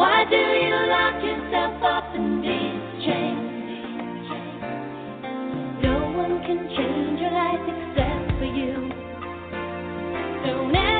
Why do you lock yourself up in these chains? No one can change your life except for you. Don't ever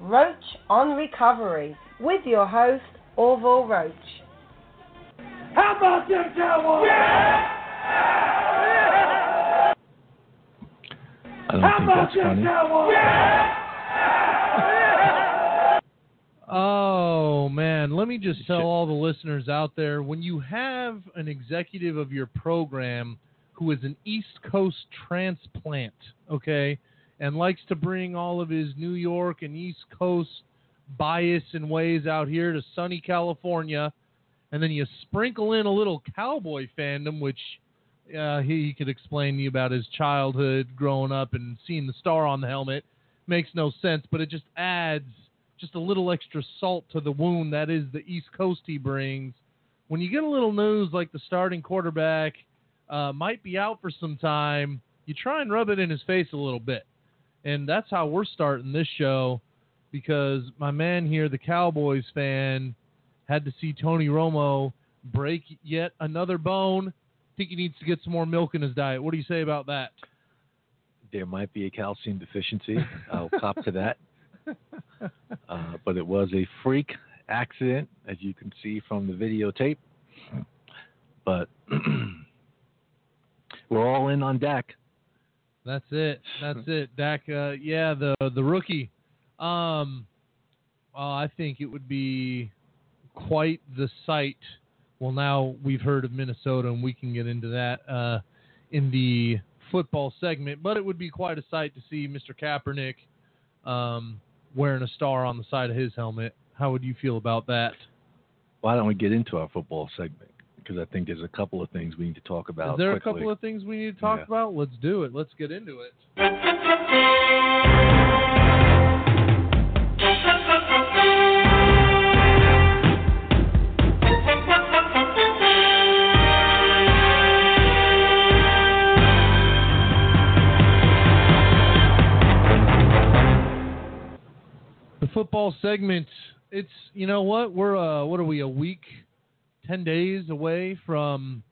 Roach on Recovery, with your host, Orville Roach. How about them Cowboys? I don't How think about that's them funny. Cowboys? Oh man, let me just tell all the listeners out there when you have an executive of your program who is an East Coast transplant, okay, and likes to bring all of his New York and East Coast bias and ways out here to sunny California, and then you sprinkle in a little cowboy fandom, which uh, he, could explain to you about his childhood growing up and seeing the star on the helmet. Makes no sense, but it just adds just a little extra salt to the wound that is the East Coast he brings. When you get a little news like the starting quarterback uh, might be out for some time, you try and rub it in his face a little bit. And that's how we're starting this show because my man here, the Cowboys fan, had to see Tony Romo break yet another bone. think he needs to get some more milk in his diet. What do you say about that? There might be a calcium deficiency. I'll cop to that. Uh, but it was a freak accident, as you can see from the videotape. But we're all in on Dak. That's it. That's it. Dak. Uh, yeah, the the rookie. Um, well, I think it would be quite the sight. Well, now we've heard of Minnesota, and we can get into that uh, in the football segment. But it would be quite a sight to see Mr. Kaepernick um, wearing a star on the side of his helmet. How would you feel about that? Why don't we get into our football segment? Because I think there's a couple of things we need to talk about. Is there quickly. a couple of things we need to talk Yeah. about? Let's do it. Let's get into it. The football segment. It's you know what we're uh what are we a week, ten days away from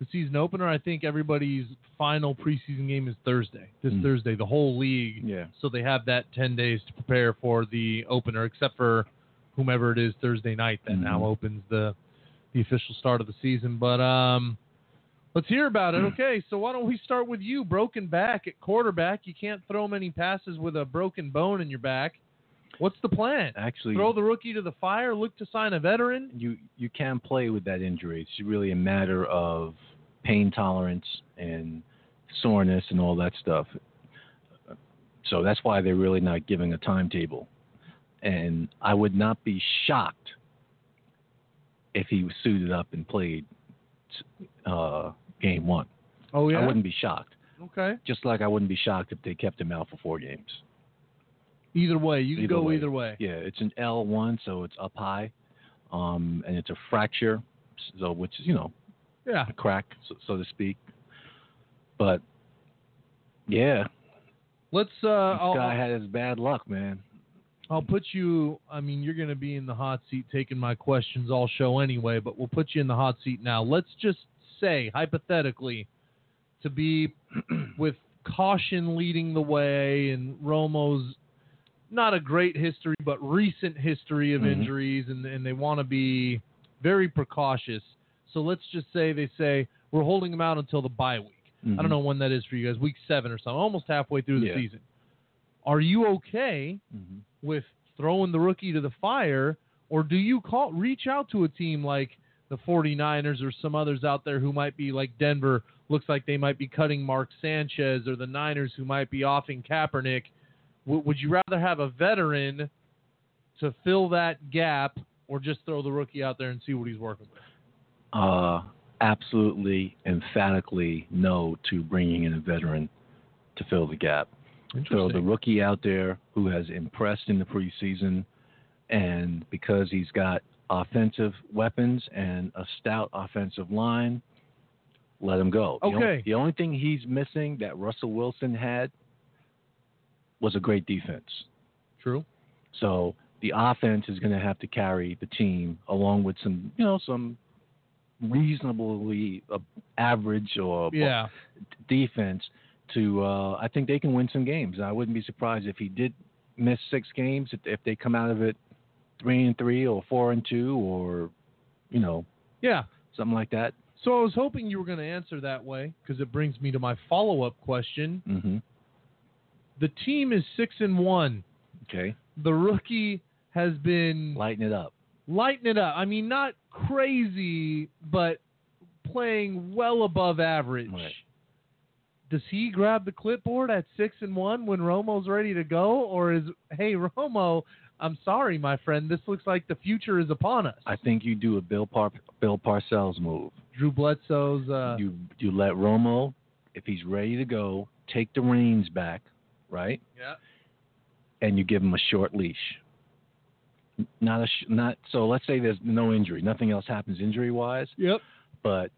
the season opener. I think everybody's final preseason game is Thursday. This Mm. Thursday, the whole league. Yeah. So they have that ten days to prepare for the opener, except for whomever it is Thursday night that now Mhm. opens the the official start of the season. But um, Let's hear about it. Okay, so why don't we start with you? Broken back at quarterback. You can't throw many passes with a broken bone in your back. What's the plan? Actually, Throw the rookie to the fire. Look to sign a veteran. you you can play with that injury. It's really a matter of pain tolerance and soreness and all that stuff. So that's why they're really not giving a timetable. And I would not be shocked if he was suited up and played uh, game one. Oh yeah, I wouldn't be shocked. Okay. Just like I wouldn't be shocked if they kept him out for four games. Either way, you can Either go way. either way. Yeah, it's an L1, so it's up high, um, and it's a fracture, so which is you know Yeah. a crack, so, so to speak. But yeah, Let's. Uh, this guy had his bad luck, man. I'll put you. I mean, you're going to be in the hot seat taking my questions all show anyway, but we'll put you in the hot seat now. Let's just say, hypothetically, to be with caution leading the way and Romo's not a great history, but recent history of Mhm. injuries, and, and they want to be very precautious. So let's just say they say, we're holding him out until the bye week. I Mhm. don't know when that is for you guys, week seven or something, almost halfway through the Yeah. season. Are you okay Mhm. with throwing the rookie to the fire, or do you call reach out to a team like the 49ers or some others out there who might be like Denver, looks like they might be cutting Mark Sanchez, or the Niners who might be offing Kaepernick? W- would you rather have a veteran to fill that gap, or just throw the rookie out there and see what he's working with? Uh, absolutely, emphatically, no to bringing in a veteran to fill the gap. Throw the rookie out there who has impressed in the preseason, and because he's got offensive weapons and a stout offensive line, let him go. The only- Okay. the only thing he's missing that Russell Wilson had was a great defense. True. So the offense is going to have to carry the team along with some, you know, some reasonably uh, average or Yeah. defense to. Uh, I think they can win some games. I wouldn't be surprised if he did miss six games if, if they come out of it three and three or four and two or, you know, Yeah. something like that. So I was hoping you were going to answer that way because it brings me to my follow-up question. hmm The team is six and one. Okay, The rookie has been lighten it up. lighting it up. I mean, not crazy, but playing well above average. Right. Does he grab the clipboard at six and one when Romo's ready to go, or is hey Romo? I'm sorry, my friend. This looks like the future is upon us. I think you do a Bill Par- Bill Parcells move. Drew Bledsoe's. Uh, you you let Romo, if he's ready to go, take the reins back, right? yeah. and you give him a short leash. Not a sh- not so. Let's say there's no injury, nothing else happens injury wise. Yep. But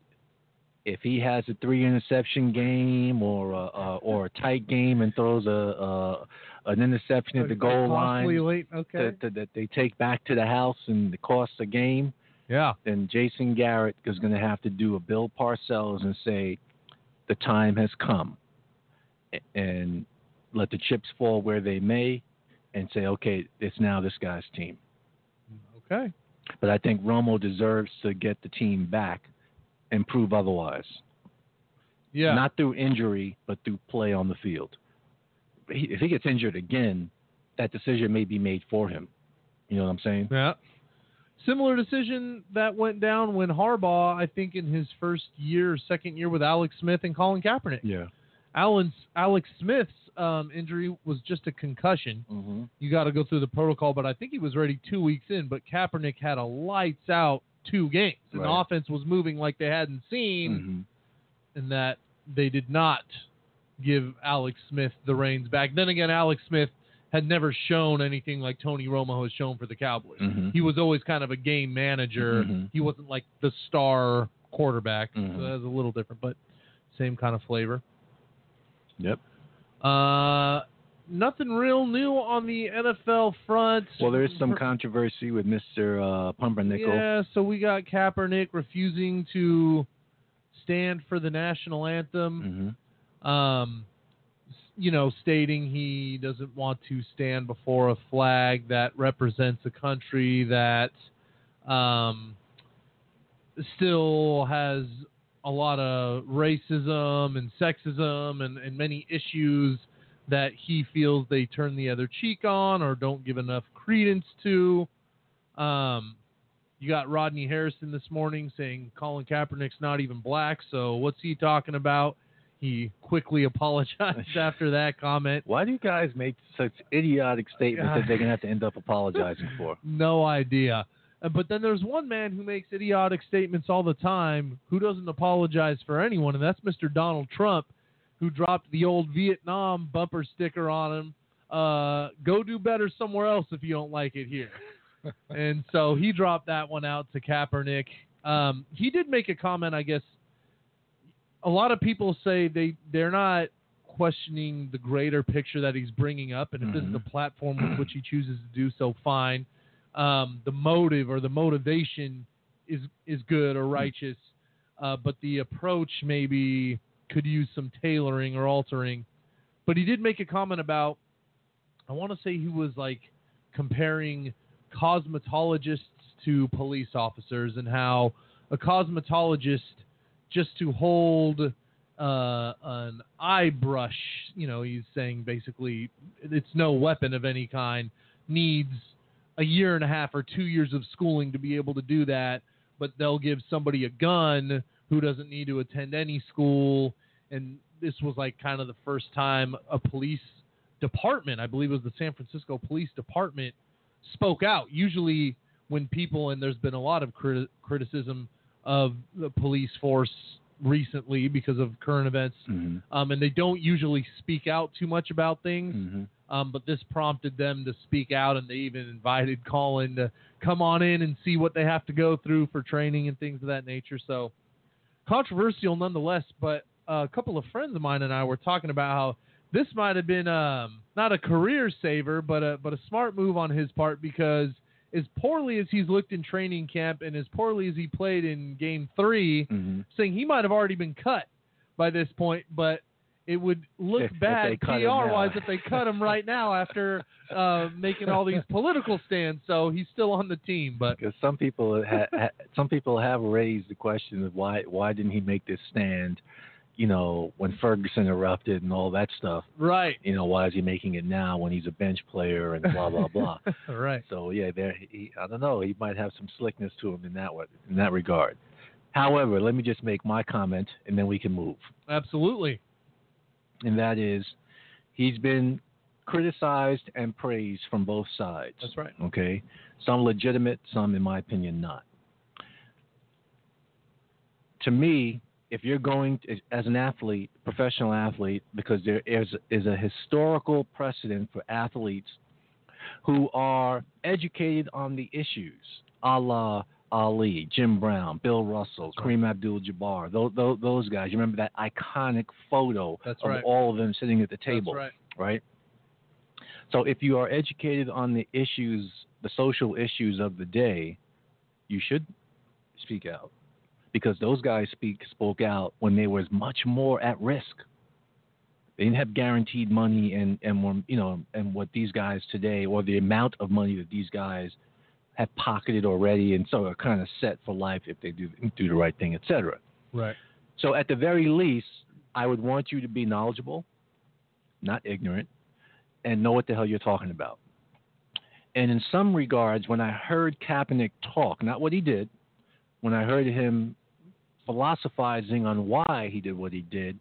if he has a three interception game or a, a or a tight game and throws a, a an interception at the goal line. Okay. that, that, that they take back to the house and it costs a game, yeah. then Jason Garrett is going to have to do a Bill Parcells and say, the time has come, and let the chips fall where they may, and say, okay, it's now this guy's team. Okay. But I think Romo deserves to get the team back and prove otherwise. Yeah. Not through injury, but through play on the field. If he gets injured again, that decision may be made for him. You know what I'm saying? Yeah. Similar decision that went down when Harbaugh, I think, in his first year, second year with Alex Smith and Colin Kaepernick. Yeah. Alan's Alex Smith's um, injury was just a concussion. Mm-hmm. You got to go through the protocol, but I think he was ready two weeks in. But Kaepernick had a lights out two games, and the offense was moving like they hadn't seen, Mm-hmm. and that they did not give Alex Smith the reins back. Then again, Alex Smith had never shown anything like Tony Romo has shown for the Cowboys. Mhm. He was always kind of a game manager. Mhm. He wasn't like the star quarterback. So that was a little different, but same kind of flavor. Yep. Uh, nothing real new on the NFL front. Well, there is some controversy with Mr. Uh, Pumpernickel. Yeah, so we got Kaepernick refusing to stand for the national anthem. hmm Um, you know, stating he doesn't want to stand before a flag that represents a country that um, still has a lot of racism and sexism and, and many issues that he feels they turn the other cheek on or don't give enough credence to. Um, you got Rodney Harrison this morning saying Colin Kaepernick's not even black, so what's he talking about? He quickly apologized after that comment. Why do you guys make such idiotic statements that they're gonna have to end up apologizing for? No idea. Uh, But then there's one man who makes idiotic statements all the time who doesn't apologize for anyone, and that's Mr. Donald Trump, who dropped the old Vietnam bumper sticker on him. Uh, go do better somewhere else if you don't like it here. and so he dropped that one out to Kaepernick. Um, he did make a comment, I guess. A lot of people say they they're not questioning the greater picture that he's bringing up, and if this is Mhm. the platform with which he chooses to do so, fine. Um, the motive or the motivation is is good or righteous, uh, but the approach maybe could use some tailoring or altering. But he did make a comment about, I want to say he was like comparing cosmetologists to police officers and how a cosmetologist just to hold uh, an eye brush, you know, he's saying basically it's no weapon of any kind, needs a year and a half or two years of schooling to be able to do that, but they'll give somebody a gun who doesn't need to attend any school. And this was like kind of the first time a police department, I believe it was the San Francisco Police Department, spoke out. Usually, when people, and there's been a lot of criti- criticism of the police force recently because of current events, hmm um, and they don't usually speak out too much about things. hmm Um, but this prompted them to speak out, and they even invited Colin to come on in and see what they have to go through for training and things of that nature. So controversial nonetheless. But a couple of friends of mine and I were talking about how this might have been um, not a career saver, but a but a smart move on his part because as poorly as he's looked in training camp and as poorly as he played in Game Three, hmm saying he might have already been cut by this point, but it would look If- bad PR wise if they cut him right now after uh, making all these political stands. So he's still on the team, but Because some people ha, ha, some people have raised the question of why why didn't he make this stand, you know, when Ferguson erupted and all that stuff. right, You know, why is he making it now when he's a bench player and blah blah blah. right. So yeah, there. He, I don't know. He might have some slickness to him in that way, in that regard. However, let me just make my comment, and then we can move. Absolutely. And that is, he's been criticized and praised from both sides. That's right. Okay, some legitimate, some, in my opinion, not. To me, if you're going to, as an athlete, professional athlete, because there is is a historical precedent for athletes who are educated on the issues, a la Ali, Jim Brown, Bill Russell, Kareem Abdul-Jabbar, those, those, those guys. You remember that iconic photo That's of right. all of them sitting at the table, That's right. right? So if you are educated on the issues, the social issues of the day, you should speak out because those guys speak spoke out when they were much more at risk. They didn't have guaranteed money and and were you know and what these guys today or the amount of money that these guys have pocketed already and so are kind of set for life if they do do the right thing, etc. Right. So at the very least, I would want you to be knowledgeable, not ignorant, and know what the hell you're talking about. And in some regards, when I heard Kaepernick talk, not what he did, when I heard him philosophizing on why he did what he did,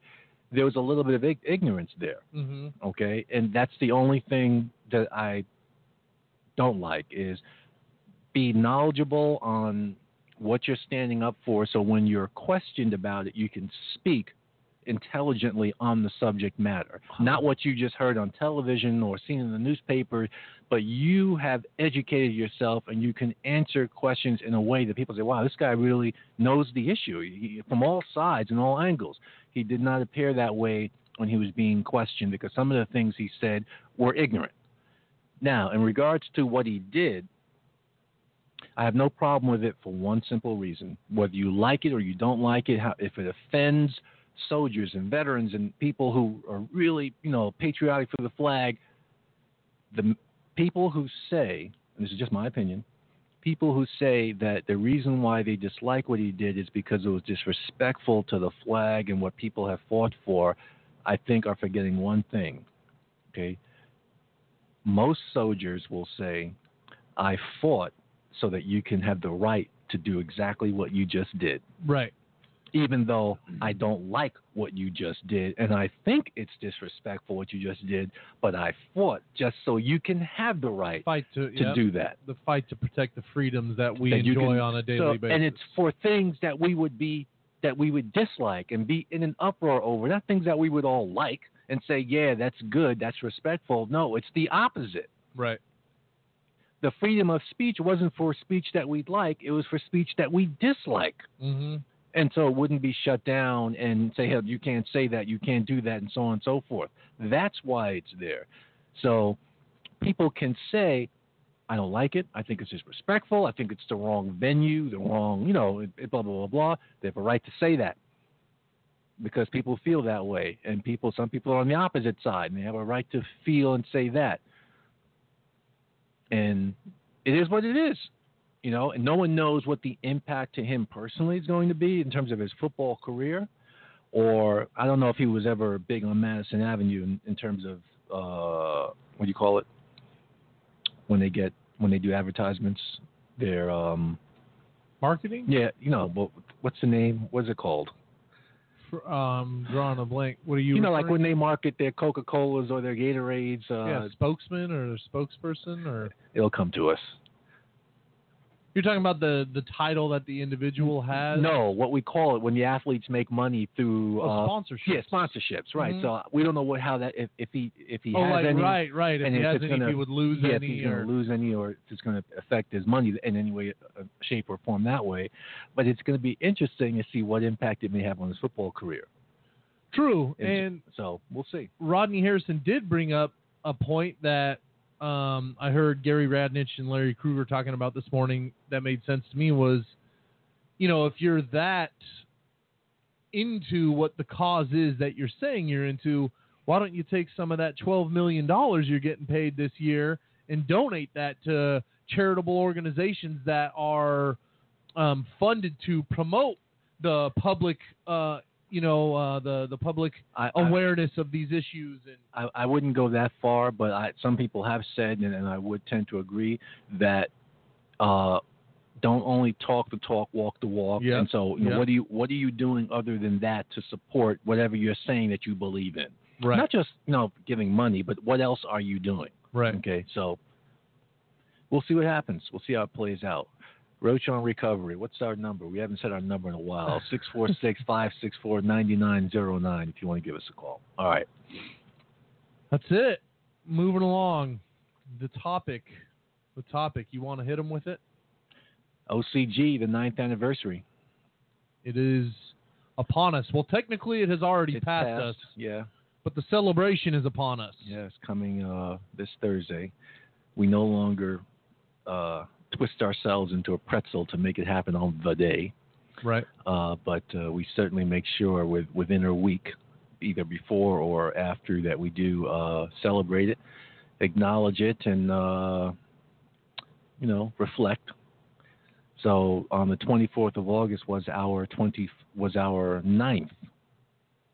there was a little bit of ig- ignorance there. hmm Okay, and that's the only thing that I don't like is be knowledgeable on what you're standing up for. So when you're questioned about it, you can speak intelligently on the subject matter, not what you just heard on television or seen in the newspaper, but you have educated yourself and you can answer questions in a way that people say, "Wow, this guy really knows the issue he, from all sides and all angles." He did not appear that way when he was being questioned because some of the things he said were ignorant. Now, in regards to what he did, I have no problem with it for one simple reason. Whether you like it or you don't like it, how, if it offends soldiers and veterans and people who are really, you know, patriotic for the flag, the people who say, and this is just my opinion, people who say that the reason why they dislike what he did is because it was disrespectful to the flag and what people have fought for, I think are forgetting one thing. Okay? Most soldiers will say, I fought so that you can have the right to do exactly what you just did. Right. Even though I don't like what you just did, and I think it's disrespectful what you just did, but I fought just so you can have the right Fight to to do that. the fight to protect the freedoms that we that enjoy can- on a daily so- basis. And it's for things that we would be that we would dislike and be in an uproar over. Not things that we would all like and say, yeah, that's good, that's respectful. No, it's the opposite. right. The freedom of speech wasn't for speech that we'd like; it was for speech that we dislike. hmm And so it wouldn't be shut down and say, hey, you can't say that, you can't do that, and so on and so forth. That's why it's there. So people can say, I don't like it. I think it's disrespectful. I think it's the wrong venue, the wrong, you know, blah, blah, blah, blah. They have a right to say that because people feel that way. And people, some people are on the opposite side and they have a right to feel and say that. And it is what it is you know, and no one knows what the impact to him personally is going to be in terms of his football career, or I don't know if he was ever big on Madison Avenue in, in terms of uh, what do you call it when they get when they do advertisements. Their um, Marketing. yeah, you know, what, what's the name? What's it called? Um, drawing a blank. What are you? You know, like when they market their Coca Colas or their Gatorades. Uh, yeah, spokesman or spokesperson or It'll come to us. You're talking about the the title that the individual has. No, what we call it when the athletes make money through Oh, uh, sponsorship. Yeah, sponsorships, right? Mhm. So we don't know what how that if, if he if he Oh, has like, any right, right. If and he if has any, gonna- he would lose yeah, if any. he's going or, to lose any or if it's going to affect his money in any way, uh, shape, or form that way. But it's going to be interesting to see what impact it may have on his football career. True, and so we'll see. Rodney Harrison did bring up a point that um, I heard Gary Radnich and Larry Krueger talking about this morning that made sense to me was, you know, if you're that into what the cause is that you're saying you're into, why don't you take some of that $12 million you're getting paid this year and donate that to charitable organizations that are um, funded to promote the public, uh, you know, uh, the, the public I, I, awareness of these issues and I, I wouldn't go that far, but I, some people have said, and, and I would tend to agree that uh, don't only talk the talk, walk the walk. Yeah. And so, Yeah. what are you what are you doing other than that to support whatever you're saying that you believe in? right Not just you know giving money, but what else are you doing? right Okay, so we'll see what happens. We'll see how it plays out. Roach on recovery. What's our number? We haven't said our number in a while. 646 564 9909 if you want to give us a call. All right. that's it moving along the topic the topic you want to hit them with it OCG, the ninth anniversary. it is upon us well technically it has already It's passed, passed. us Yeah. but the celebration is upon us Yeah, it's coming uh, this Thursday. We no longer uh, twist ourselves into a pretzel to make it happen on the day. right uh, but uh, we certainly make sure with, within a week, either before or after, that we do uh, celebrate it, acknowledge it, and uh, you know reflect. So on the 24th of August was our 20 was our ninth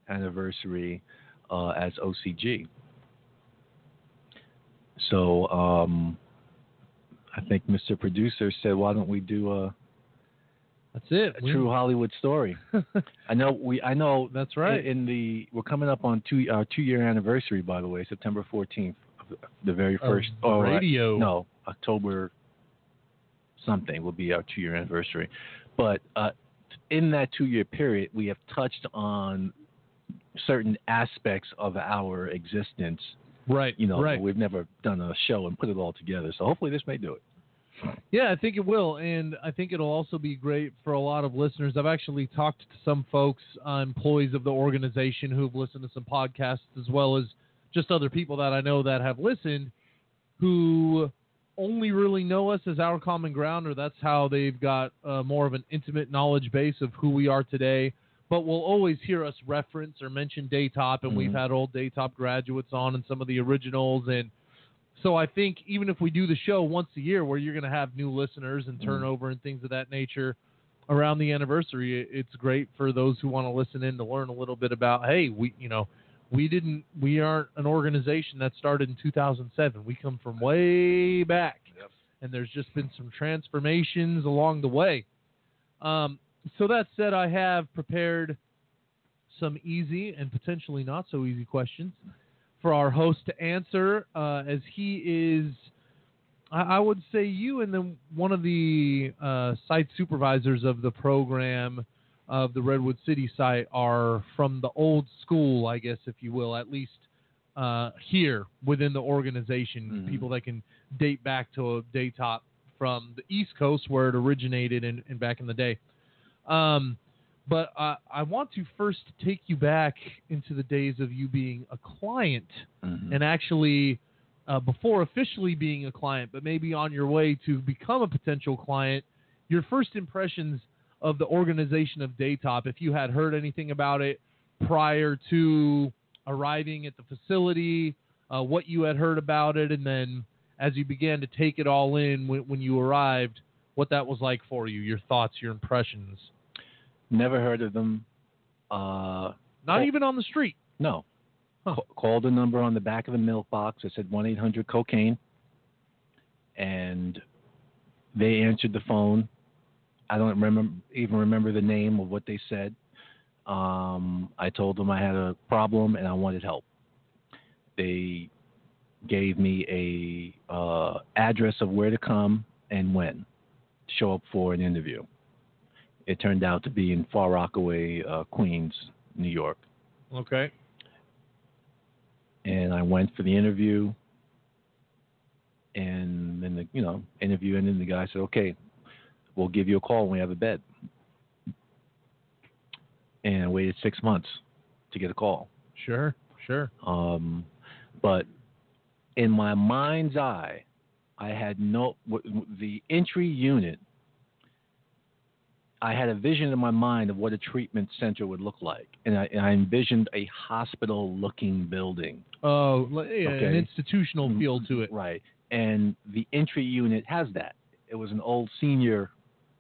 anniversary uh, as OCG. So um, I think Mr. Producer said, why don't we do a that's it a We- true Hollywood story. I know we. I know that's right In, in the we're coming up on two our two year anniversary, by the way, September fourteenth, the very first. oh, uh, radio no, October something will be our two year anniversary. But uh, in that two year period, we have touched on certain aspects of our existence. right You know, right we've never done a show and put it all together. So hopefully, this may do it. Yeah, I think it will, and I think it'll also be great for a lot of listeners. I've actually talked to some folks, uh, employees of the organization, who've listened to some podcasts, as well as just other people that I know that have listened, who only really know us as our common ground, or that's how they've got uh, more of an intimate knowledge base of who we are today. But will always hear us reference or mention Daytop, and we've Mhm. had old Daytop graduates on, and some of the originals, and So I think even if we do the show once a year, where you're going to have new listeners and Mm. turnover and things of that nature around the anniversary, it's great for those who want to listen in to learn a little bit about. Hey, we you know we didn't we aren't an organization that started in 2007. We come from way back, and there's just been some transformations along the way. Um, so that said, I have prepared some easy and potentially not so easy questions for our host to answer, uh, as he is, I, I would say, you and then one of the uh, site supervisors of the program of the Redwood City site are from the old school, I guess, if you will, at least uh, here within the organization. Mhm. People that can date back to a Daytop from the East Coast where it originated and, and back in the day. Um, but uh, I want to first take you back into the days of you being a client Mhm. and actually uh, before officially being a client, but maybe on your way to become a potential client, your first impressions of the organization of Daytop, if you had heard anything about it prior to arriving at the facility, uh, what you had heard about it, and then as you began to take it all in when, when you arrived, what that was like for you, your thoughts, your impressions. Never heard of them. Uh, Not even on the street. no. Huh. Called a number on the back of the milk box that said 1 800 cocaine. And they answered the phone. I don't remember even remember the name of what they said. Um, I told them I had a problem and I wanted help. They gave me a uh, address of where to come and when to show up for an interview. It turned out to be in Far Rockaway, uh, Queens, New York Okay. and I went for the interview. And then the you know interview ended. And the guy said, "Okay, we'll give you a call when we have a bed." And I waited six months to get a call. Sure. Sure. Um, but in my mind's eye, I had no the entry unit. I had a vision in my mind of what a treatment center would look like, and I, and I envisioned a hospital-looking building. Oh, yeah, an institutional Mhm. feel to it. Right. And the entry unit has that. It was an old senior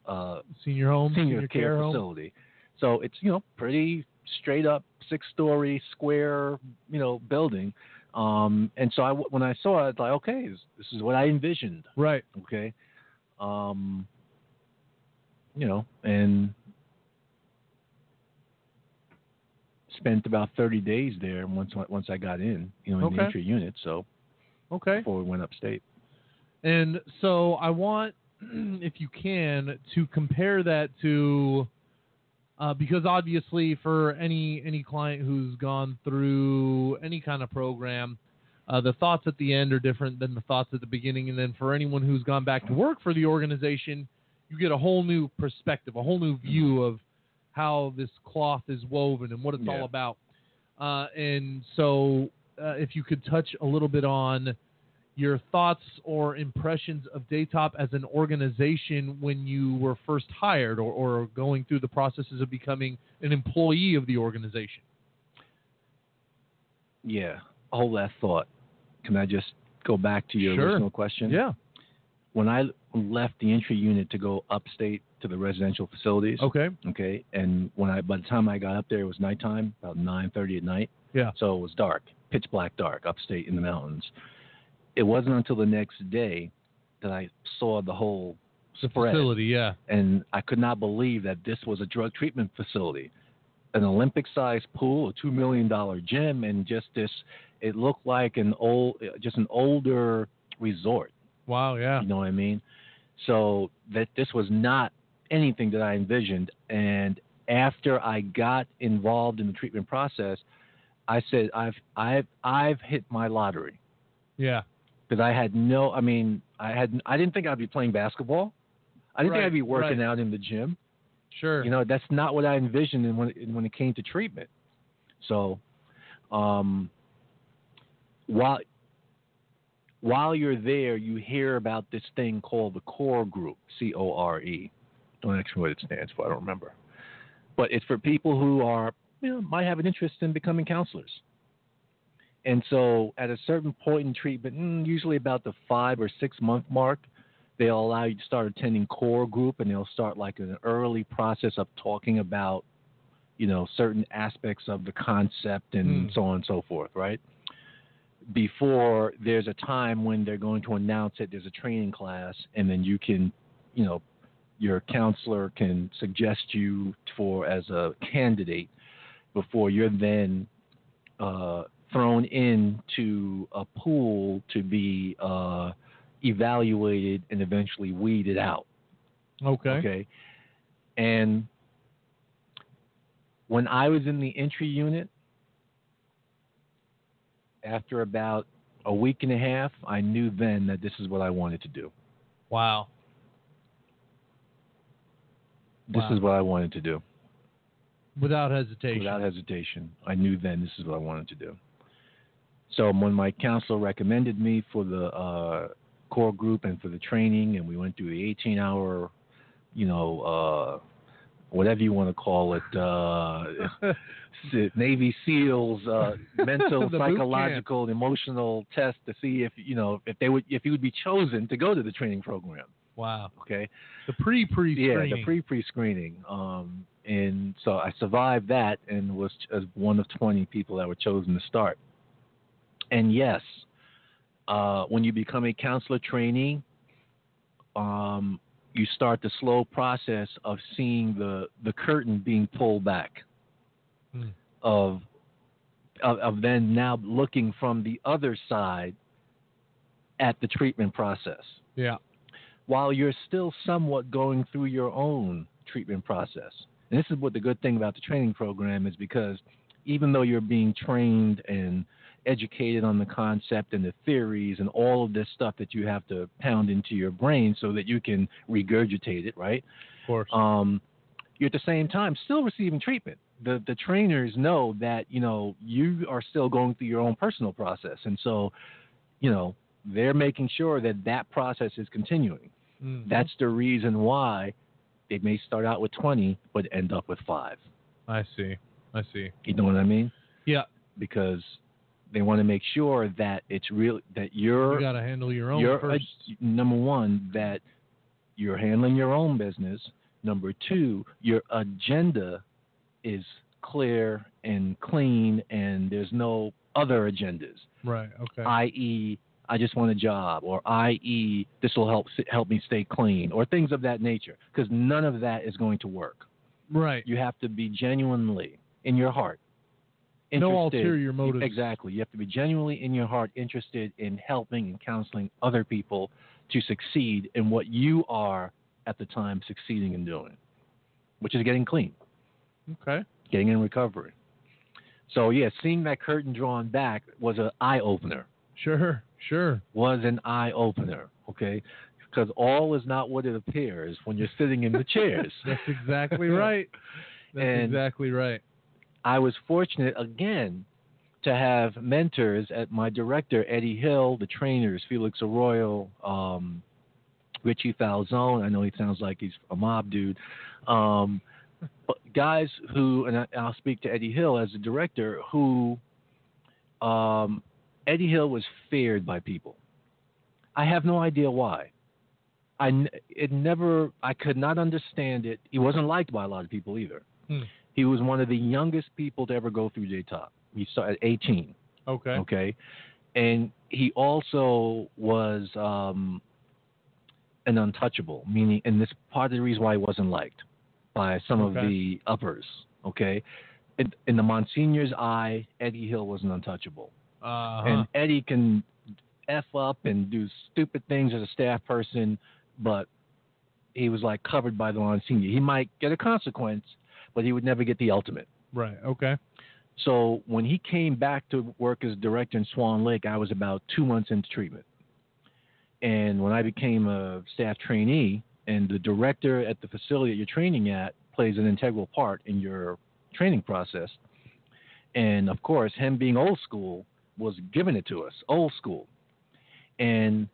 uh, Senior home, senior, care, home. facility. So it's you know pretty straight up six story square you know building. Um, and so I when I saw it, I thought, okay, this, this is what I envisioned. Right. Okay. Um, you know, and spent about 30 days there once once I got in, you know, in Okay. the entry unit. So Okay. before we went upstate. And so I want, if you can, to compare that to, uh, because obviously for any any client who's gone through any kind of program, uh, the thoughts at the end are different than the thoughts at the beginning. And then for anyone who's gone back to work for the organization, you get a whole new perspective, a whole new view of how this cloth is woven and what it's Yeah. all about. Uh, and so, uh, if you could touch a little bit on your thoughts or impressions of Daytop as an organization when you were first hired or, or going through the processes of becoming an employee of the organization. Yeah, hold that thought. Can I just go back to your Sure. original question? Yeah. When I left the entry unit to go upstate to the residential facilities, Okay. okay, and when I by the time I got up there, it was nighttime, about nine thirty at night. Yeah. So it was dark, pitch black dark, upstate in the mountains. It wasn't until the next day that I saw the whole The spread, facility, yeah. and I could not believe that this was a drug treatment facility, an Olympic-sized pool, a two million dollar gym, and just this. It looked like an old, just an older resort. Wow, yeah. You know what I mean? So that this was not anything that I envisioned. And after I got involved in the treatment process, I said, I've I've I've hit my lottery Yeah. because I had no. I mean, I had I didn't think I'd be playing basketball. I didn't Right, think I'd be working right. out in the gym. Sure. You know, that's not what I envisioned when when it came to treatment. So, um, while while you're there, you hear about this thing called the Core Group, C O R E. Don't ask me what it stands for. I don't remember. But it's for people who are, you know, might have an interest in becoming counselors. And so, at a certain point in treatment, mm, usually about the five or six month mark, they'll allow you to start attending core group, and they'll start like an early process of talking about, you know, certain aspects of the concept and Hmm. so on and so forth, right? Before there's a time when they're going to announce it there's a training class, and then you can, you know, your counselor can suggest you for as a candidate before you're then uh, thrown into a pool to be uh, evaluated and eventually weeded out. Okay. Okay. And when I was in the entry unit, after about a week and a half, I knew then that this is what I wanted to do. Wow. This Wow. is what I wanted to do. Without hesitation. Without hesitation. I knew then this is what I wanted to do. So when my counselor recommended me for the uh, core group and for the training, and we went through the 18 hour, you know, uh, whatever you want to call it, uh, Navy SEALs uh, mental, The boot camp. psychological, and emotional test to see if you know if they would if you would be chosen to go to the training program. wow. Okay. The pre pre screening. Yeah, the pre pre screening. Um, and so I survived that and was as one of 20 people that were chosen to start. And yes, uh, when you become a counselor trainee, um, you start the slow process of seeing the, the curtain being pulled back Hmm. of, of of then now looking from the other side at the treatment process Yeah. while you're still somewhat going through your own treatment process. And this is what the good thing about the training program is because even though you're being trained and educated on the concept and the theories and all of this stuff that you have to pound into your brain so that you can regurgitate it, right? Of course. um, you're at the same time still receiving treatment. The the trainers know that you know you are still going through your own personal process, and so you know they're making sure that that process is continuing. Mhm. That's the reason why they may start out with 20 but end up with five. I see. I see. You know what I mean? Yeah. Because they want to make sure that it's real that you're You got to handle your own you're uh, first. number one that you're handling your own business. Number two, your agenda is clear and clean, and there's no other agendas. right. Okay. I.e., I just want a job, or i.e., this will help help me stay clean, or things of that nature. Because none of that is going to work. right. You have to be genuinely in your heart. No ulterior motives. Exactly. You have to be genuinely in your heart interested in helping and counseling other people to succeed in what you are at the time succeeding in doing, which is getting clean, Okay. getting in recovery. So yeah, seeing that curtain drawn back was an eye opener. Sure. Sure. Was an eye opener. Okay, because all is not what it appears when you're sitting in the chairs. That's exactly right. That's And- exactly right. I was fortunate again to have mentors at my director Eddie Hill, the trainers Felix Arroyo, um, Richie Falzone. I know he sounds like he's a mob dude. Um, guys who, and I, I'll speak to Eddie Hill as the director, who um, Eddie Hill was feared by people. I have no idea why. I it never I could not understand it. He wasn't liked by a lot of people either. Hmm. He was one of the youngest people to ever go through Daytop. He started at 18. Okay. Okay. And he also was um, an untouchable, meaning, and this part of the reason why he wasn't liked by some of the uppers. Okay. In, in the Monsignor's eye, Eddie Hill was an untouchable. Uh-huh. And Eddie can F up and do stupid things as a staff person, but he was like covered by the Monsignor. He might get a consequence, but he would never get the ultimate. right. Okay. So when he came back to work as director in Swan Lake, I was about two months into treatment. And when I became a staff trainee, and the director at the facility that you're training at plays an integral part in your training process. And of course, him being old school was giving it to us, old school. And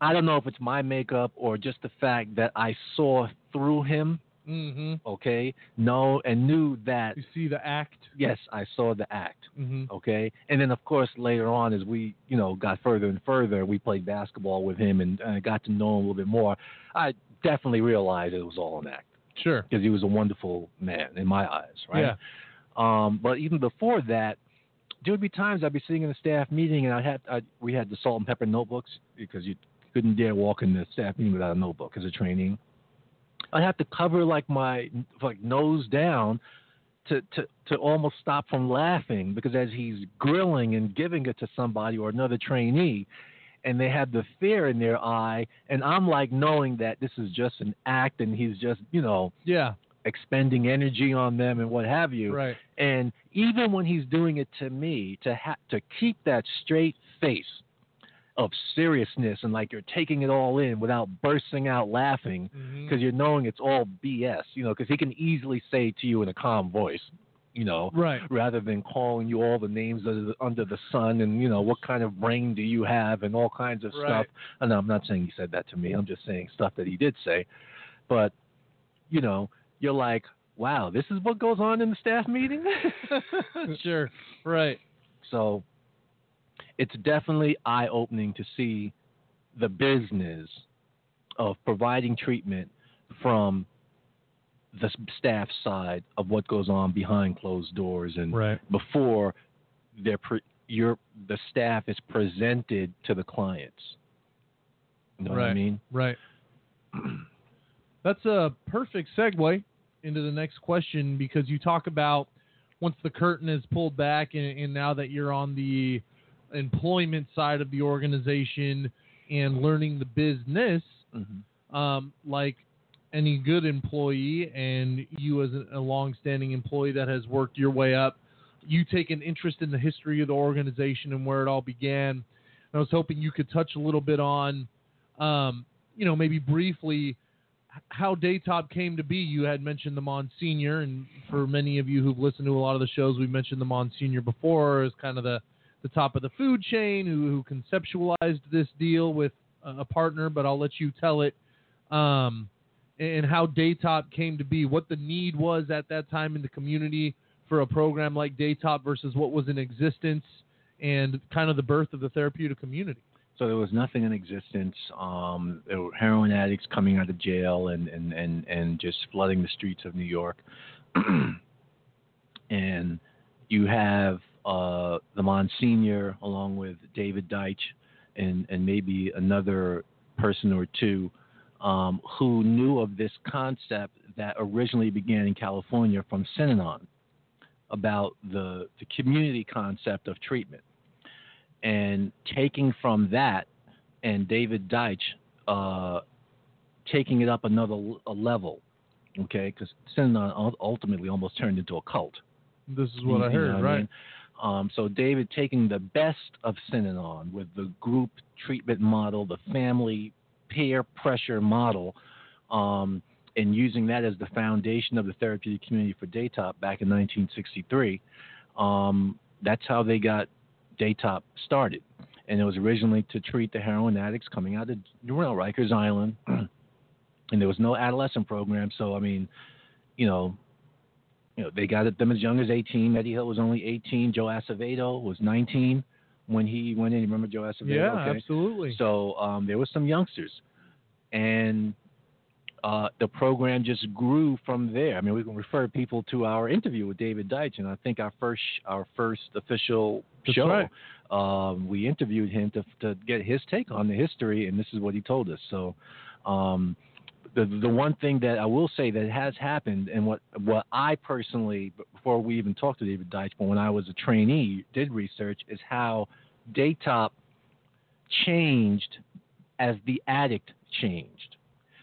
I don't know if it's my makeup or just the fact that I saw through him Mm-hmm. Okay, no, and knew that You see the act. yes, I saw the act. Mm-hmm. Okay, and then of course later on, as we you know got further and further, we played basketball with him and uh, got to know him a little bit more. I definitely realized it was all an act Sure. because he was a wonderful man in my eyes, right? Yeah. Um, but even before that, there would be times I'd be sitting in a staff meeting and I had I, we had the salt and pepper notebooks because you couldn't dare walk in the staff meeting without a notebook as a trainee. I'd have to cover like my like nose down to, to to almost stop from laughing because as he's grilling and giving it to somebody or another trainee and they have the fear in their eye and I'm like knowing that this is just an act and he's just, you know, Yeah. expending energy on them and what have you. Right. And even when he's doing it to me, to ha- to keep that straight face of seriousness and like you're taking it all in without bursting out laughing mm-hmm. because you're knowing it's all BS, you know, because he can easily say to you in a calm voice, you know, Right. rather than calling you all the names under the, under the sun and you know what kind of brain do you have and all kinds of Right. stuff. And I'm not saying he said that to me. I'm just saying stuff that he did say. But you know, you're like, wow, this is what goes on in the staff meeting. sure. Right. so it's definitely eye opening to see the business of providing treatment from the staff side of what goes on behind closed doors and Right. before they're pre- your the staff is presented to the clients. You know what I mean? Right. That's a perfect segue into the next question because you talk about once the curtain is pulled back and, and now that you're on the employment side of the organization and learning the business, Mm-hmm. um, like any good employee and you as a, long-standing employee that has worked your way up, you take an interest in the history of the organization and where it all began. I was hoping you could touch a little bit on, um, you know, maybe briefly how Daytop came to be. You had mentioned the Monsignor, and for many of you who've listened to a lot of the shows, we've mentioned the Monsignor before as kind of the, the top of the food chain who, who conceptualized this deal with a, partner, but I'll let you tell it. Um, and how Daytop came to be, what the need was at that time in the community for a program like Daytop versus what was in existence, and kind of the birth of the therapeutic community. So there was nothing in existence. Um, there were heroin addicts coming out of jail and, and, and, and just flooding the streets of New York. and you have uh, the Monsignor along with David Deitch and, and maybe another person or two um, who knew of this concept that originally began in California from Synanon about the, the community concept of treatment and taking from that and David Deitch uh, taking it up another level, okay? Because Synanon ultimately almost turned into a cult. This is what You- I you know heard, what right? mean? Um, so David taking the best of Synanon with the group treatment model, the family peer pressure model, um, and using that as the foundation of the therapeutic community for Daytop back in 1963. Um, that's how they got Daytop started. And it was originally to treat the heroin addicts coming out of you know, Rikers Island. and there was no adolescent program. So, I mean, you know, you know, they got them as young as 18. Eddie Hill was only 18. Joe Acevedo was 19 when he went in. You remember Joe Acevedo? Yeah, okay. absolutely. So um, there were some youngsters, and uh, the program just grew from there. I mean, we can refer people to our interview with David Deitch, and I think our first our first official That's show, right. um, we interviewed him to to get his take on the history, and this is what he told us. So. Um, the, the one thing that I will say that has happened, and what what I personally, before we even talked to David Deitch, but when I was a trainee, did research, is how Daytop changed as the addict changed.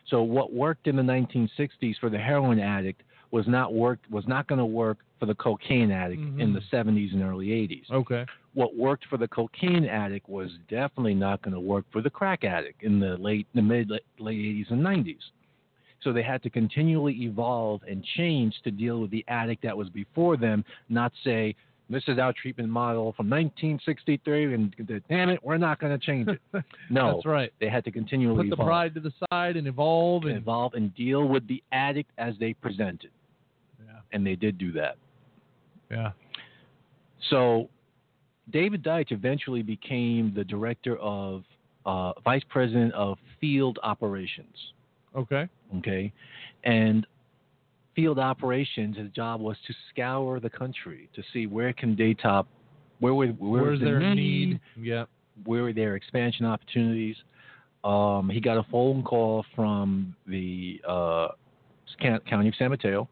So what worked in the 1960s for the heroin addict was not work was not going to work for the cocaine addict in the mm-hmm. 70s and early 80s. Okay. What worked for the cocaine addict was definitely not going to work for the crack addict in the late the mid late 80s and 90s. So they had to continually evolve and change to deal with the addict that was before them, not say This is our treatment model from 1963, and damn it, we're not going to change it. No, That's right. they had to continually Put the evolve, pride to the side and evolve and evolve and deal with the addict as they presented, yeah, and they did do that. yeah. So, David Deitch eventually became the director of uh, vice president of field operations. Okay. Okay, and field operations, his job was to scour the country to see where can Daytop, where where, where Where's the their need, need? Yeah. where are their expansion opportunities. Um, he got a phone call from the uh, county of San Mateo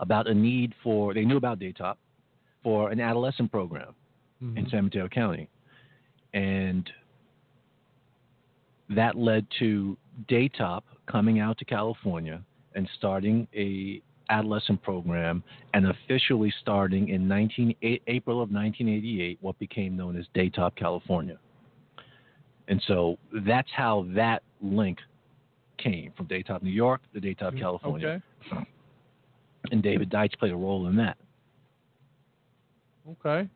about a need for. They knew about Daytop for an adolescent program Mhm. in San Mateo County, and that led to Daytop coming out to California and starting a adolescent program and officially starting in 19, April of 1988 what became known as Daytop California. And so that's how that link came from Daytop New York to Daytop California. Okay. And David Deitch played a role in that. Okay.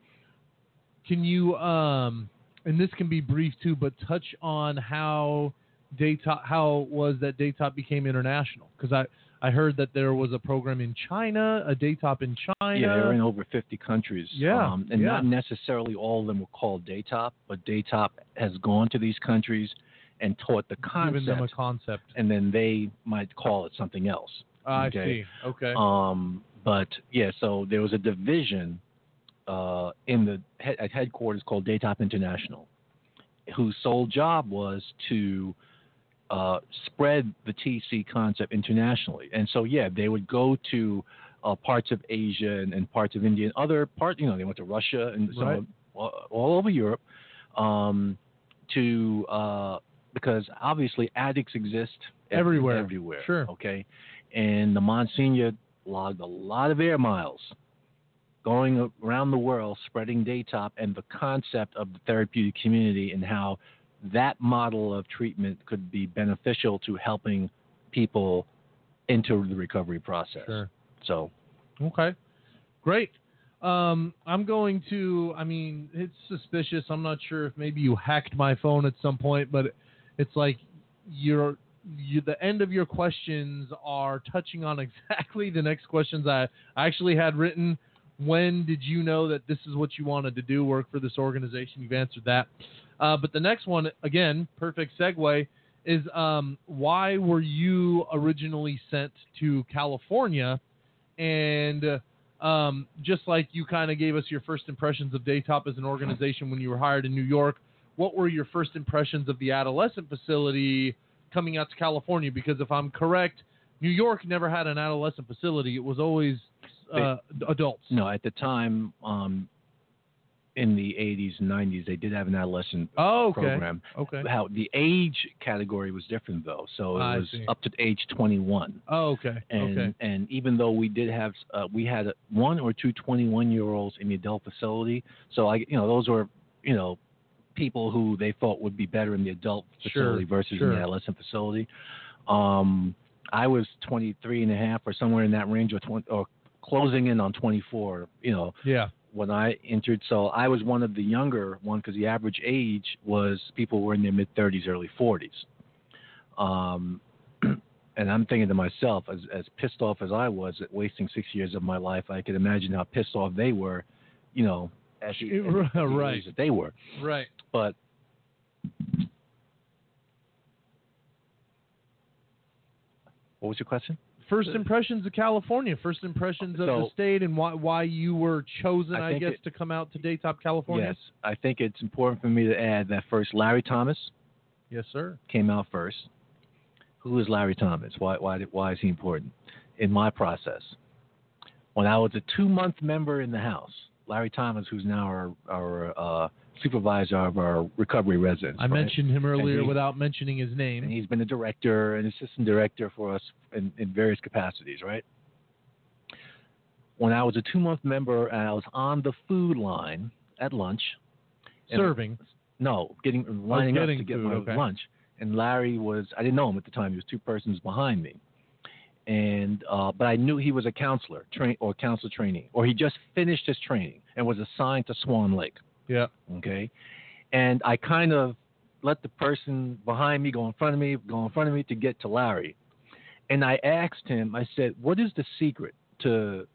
Can you um and this can be brief too, but touch on how Daytop how it was that Daytop became international? Because I I heard that there was a program in China, a Daytop in China. Yeah, they're in over 50 countries. Yeah, Um, and yeah. not necessarily all of them were called Daytop, but Daytop has gone to these countries and taught the concept. Giving them a concept, and then they might call it something else. Ah, Okay. I see. Okay. Um, but yeah, so there was a division uh, in the head, at headquarters called Daytop International, whose sole job was to uh, spread the TC concept internationally. And so yeah, they would go to uh, parts of Asia and, and parts of India and other parts. You know, they went to Russia and some Right. of- all, all over Europe um, to uh, because obviously addicts exist Everywhere. Everywhere. Sure. Okay. And the Monsignor logged a lot of air miles going around the world spreading Daytop and the concept of the therapeutic community and how that model of treatment could be beneficial to helping people into the recovery process. Sure. So, Okay. Great. Um, I'm going to, I mean, it's suspicious. I'm not sure if maybe you hacked my phone at some point, but it's like you're, you, the end of your questions are touching on exactly the next questions I, I actually had written. When did you know that this is what you wanted to do, work for this organization? You've answered that. Uh, but the next one, again, perfect segue, is um, why were you originally sent to California? And uh, um, just like you kind of gave us your first impressions of Daytop as an organization when you were hired in New York, what were your first impressions of the adolescent facility coming out to California? Because if I'm correct, New York never had an adolescent facility. It was always uh, adults. no, at the time, um, in the 80s and 90s, they did have an adolescent Oh, okay. program. Okay. How the age category was different though, so it I was see. up to age 21. Oh, okay. And okay. and even though we did have uh, we had one or two 21 year olds in the adult facility, so I you know those were you know people who they thought would be better in the adult Sure, facility versus in sure. the adolescent facility. Um, I was 23 and a half or somewhere in that range or 20 or closing in on 24. You know Yeah. When I entered. So I was one of the younger one because the average age was people were in their mid 30s, early 40s. Um, and I'm thinking to myself, as as pissed off as I was at wasting six years of my life, I could imagine how pissed off they were, you know, at the, Right. that they were. Right. But what was your question? First impressions of California, first impressions of the state, and why why you were chosen, I I, guess, it- to come out to Daytop, California. Yes, I think it's important for me to add that first Larry Thomas Yes, sir. came out first. Who is Larry Thomas? Why, why, why is he important in my process? When I was a two month member in the House, Larry Thomas, who's now our, our uh, supervisor of our recovery residents, I right? mentioned him earlier he- without mentioning his name. and he's been a director and assistant director for us in, in various capacities, right? When I was a two month member and I was on the food line at lunch, Serving. no, getting lining getting up to get food, my okay. lunch. And Larry was I didn't know him at the time. He was two persons behind me. and uh, but I knew he was a counselor, train or counselor trainee, or he just finished his training and was assigned to Swan Lake. Yeah. Okay, and I kind of let the person behind me go in front of me, go in front of me to get to Larry, and I asked him. I said, "What is the secret to,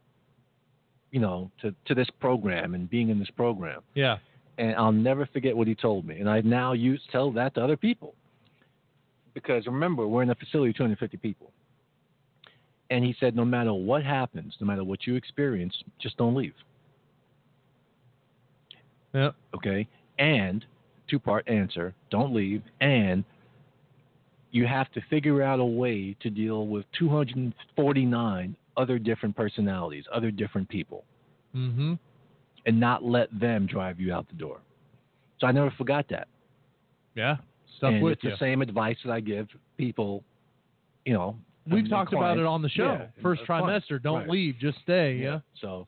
you know, to to this program and being in this program?" Yeah. and I'll never forget what he told me. And I now use tell that to other people because remember we're in a facility of 250 people. And he said, no matter what happens, no matter what you experience, just don't leave. Yeah. Okay. And two part answer: don't leave. And you have to figure out a way to deal with 249 other different personalities, other different people Mm-hmm. and not let them drive you out the door. So I never forgot that. Yeah. Stuff and with it's you. the same advice that I give people, you know. We've talked about it on the show. Yeah, First trimester, don't Right. leave, just stay. Yeah. So,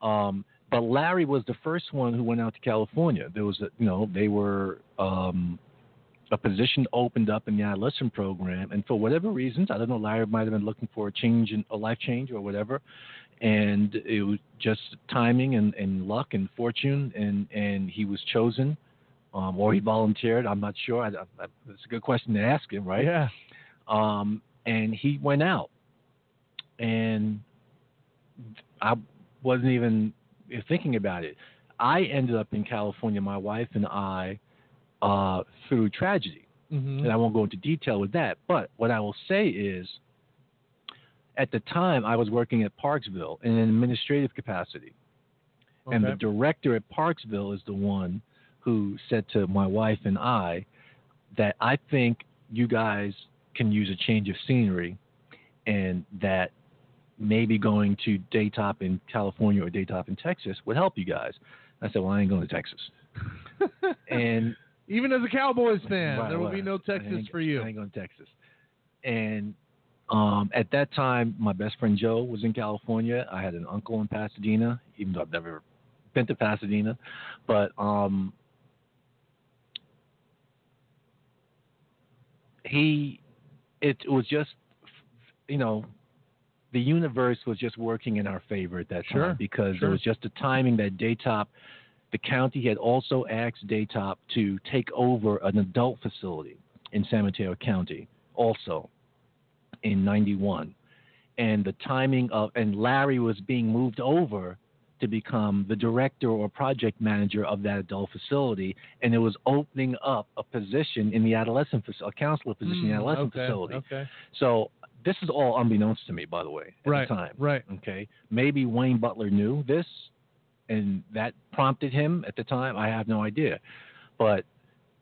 um, but Larry was the first one who went out to California. There was, a, you know, they were um, a position opened up in the adolescent program, and for whatever reasons, I don't know, Larry might have been looking for a change in a life change or whatever, and it was just timing and, and luck and fortune, and and he was chosen. Um, or he volunteered. I'm not sure. I, I, it's a good question to ask him, right? Yeah. um, and he went out, and I wasn't even thinking about it. I ended up in California, my wife and I, uh, through tragedy, Mm-hmm. and I won't go into detail with that. But what I will say is, at the time, I was working at Parksville in an administrative capacity, and the director at Parksville is the one who said to my wife and I that I think you guys can use a change of scenery and that maybe going to Daytop in California or Daytop in Texas would help you guys. I said, Well, I ain't going to Texas. and Even as a Cowboys fan, Right, there will right. be no Texas for you. I ain't going to Texas. And um, at that time, my best friend Joe was in California. I had an uncle in Pasadena, even though I've never been to Pasadena. But um, he, it was just, you know, the universe was just working in our favor at that Sure, time because sure. it was just the timing that Daytop, the county had also asked Daytop to take over an adult facility in San Mateo County, also in '91, and the timing of and Larry was being moved over to become the director or project manager of that adult facility, and it was opening up a position in the adolescent facility, a counselor position in the Mm, adolescent okay, facility. Okay. So this is all unbeknownst to me, by the way, at Right. the time. Right. Okay, maybe Wayne Butler knew this, and that prompted him at the time. I have no idea, but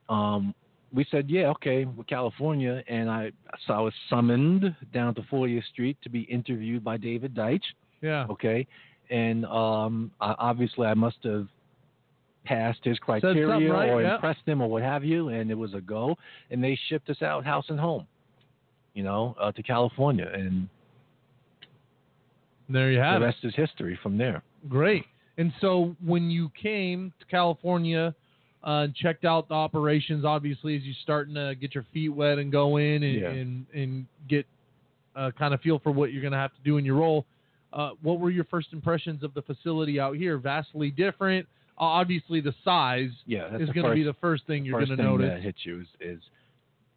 um, we said, yeah, okay, we're California, and I so I was summoned down to 40th Street to be interviewed by David Deitch. Yeah. Okay, and um, I, obviously I must have passed his criteria right, or yeah. impressed him or what have you, and it was a go, and they shipped us out house and home, you know, uh, to California, and There you have the it. rest is history from there. Great. And so when you came to California, uh, and checked out the operations, obviously, as you're starting to get your feet wet and go in and Yeah. and, and get uh, kind of feel for what you're going to have to do in your role. Uh, what were your first impressions of the facility out here? Vastly different. Obviously, the size Yeah, is going to be the first thing you're going to notice. that hits you is, is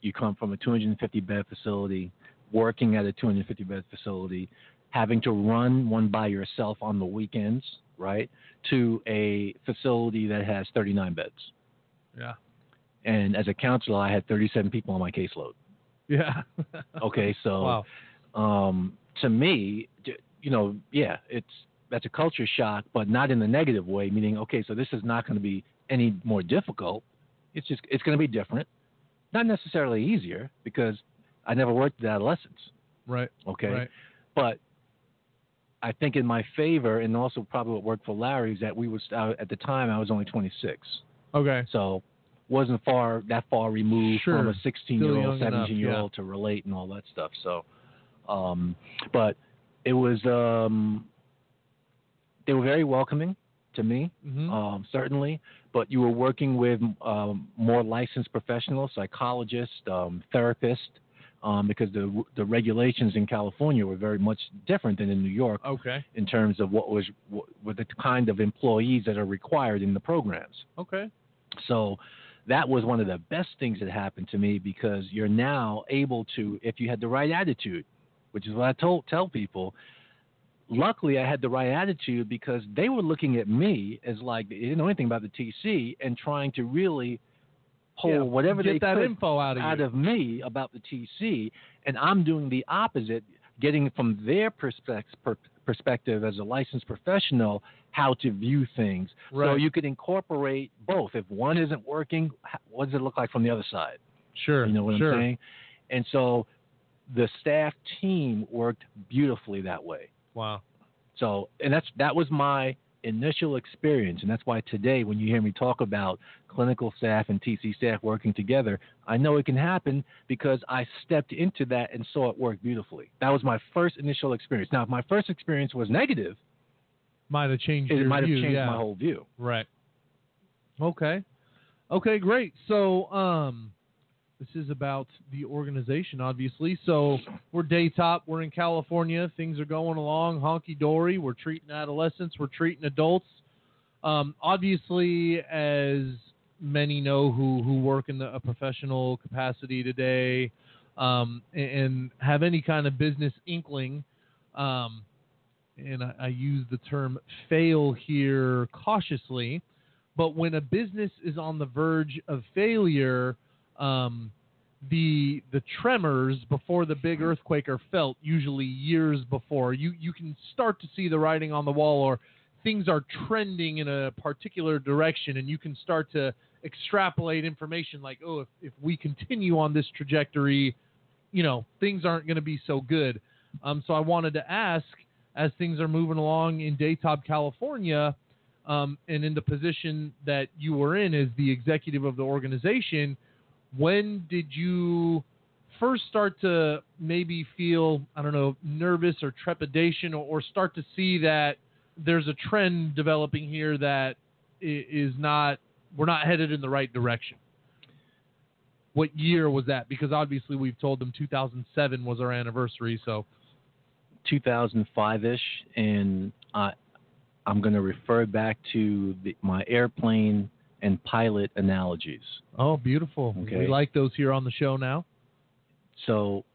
you come from a 250 bed facility, working at a 250 bed facility, having to run one by yourself on the weekends, right? To a facility that has 39 beds. Yeah. And as a counselor, I had 37 people on my caseload. Yeah. Okay, so wow. um, to me, you know, yeah, it's that's a culture shock, but not in the negative way. Meaning, okay, so this is not going to be any more difficult. It's just it's going to be different, not necessarily easier because I never worked with adolescents. Right. Okay, Right. but I think in my favor, and also probably what worked for Larry is that we was uh, at the time I was only 26, Okay. so wasn't far that far removed Sure. from a 16 year old, young enough, 17 year old to relate and all that stuff. So, um, but it was um, they were very welcoming to me, hmm um, certainly. But you were working with um, more licensed professionals, psychologists, um, therapists, um, because the the regulations in California were very much different than in New York Okay. in terms of what was what, what the kind of employees that are required in the programs. Okay. So that was one of the best things that happened to me because you're now able to, if you had the right attitude, which is what I told tell people. Luckily, I had the right attitude because they were looking at me as like they didn't know anything about the TC and trying to really pull Yeah, whatever Get they that could info out of out you. of me about the TC, and I'm doing the opposite, getting from their perspec- per- perspective as a licensed professional how to view things. So you could incorporate both. If one isn't working, what does it look like from the other side? sure. You know what sure. I'm saying? And so the staff team worked beautifully that way. Wow. So, and that's that was my initial experience, and that's why today, when you hear me talk about clinical staff and TC staff working together, I know it can happen because I stepped into that and saw it work beautifully. That was my first initial experience. Now, if my first experience was negative, Might have changed it might have changed yeah. my whole view. Right. Okay. Okay, great. So, um, this is about the organization, obviously. So, we're Daytop. We're in California. Things are going along honky dory. We're treating adolescents. We're treating adults. Um, obviously, as many know who, who work in the, a professional capacity today um, and, and have any kind of business inkling, um, and I, I use the term fail here cautiously, but when a business is on the verge of failure, um, the the tremors before the big earthquake are felt usually years before. You you can start to see the writing on the wall, or things are trending in a particular direction, and you can start to extrapolate information like, oh, if, if we continue on this trajectory, you know, things aren't going to be so good. Um, so I wanted to ask, as things are moving along in Daytop, California, um, and in the position that you were in as the executive of the organization, when did you first start to maybe feel, I don't know, nervous or trepidation, or, or start to see that there's a trend developing here that is not, we're not headed in the right direction? What year was that? Because obviously we've told them 2007 was our anniversary, so 2005 ish, and I, I'm going to refer back to the, my airplane and pilot analogies. oh, beautiful. Okay. We like those here on the show now. So,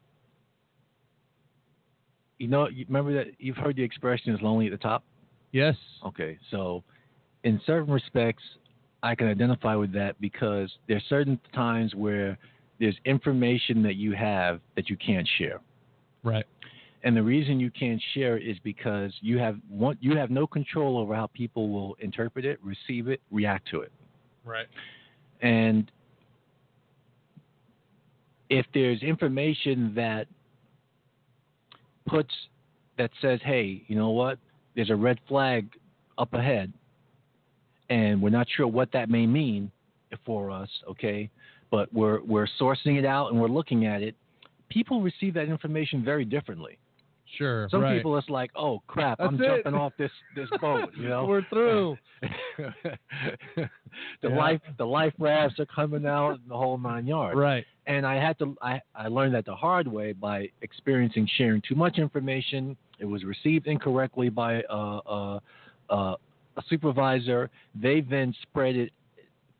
you know, remember that you've heard the expression "is lonely at the top." Yes. Okay, so in certain respects, I can identify with that because there's certain times where there's information that you have that you can't share. Right. And the reason you can't share is because you have one, you have no control over how people will interpret it, receive it, react to it. Right. And if there's information that puts that says, "Hey, you know what? There's a red flag up ahead, and we're not sure what that may mean for us." Okay, but we're we're sourcing it out and we're looking at it. People receive that information very differently. Sure. Some right. people, it's like, "Oh crap, I'm it. jumping off this this boat," you know. We're through. the Yeah. life the life rafts are coming out the whole nine yards. right. And I had to I, I learned that the hard way by experiencing sharing too much information. It was received incorrectly by uh, uh, uh, a supervisor. They then spread it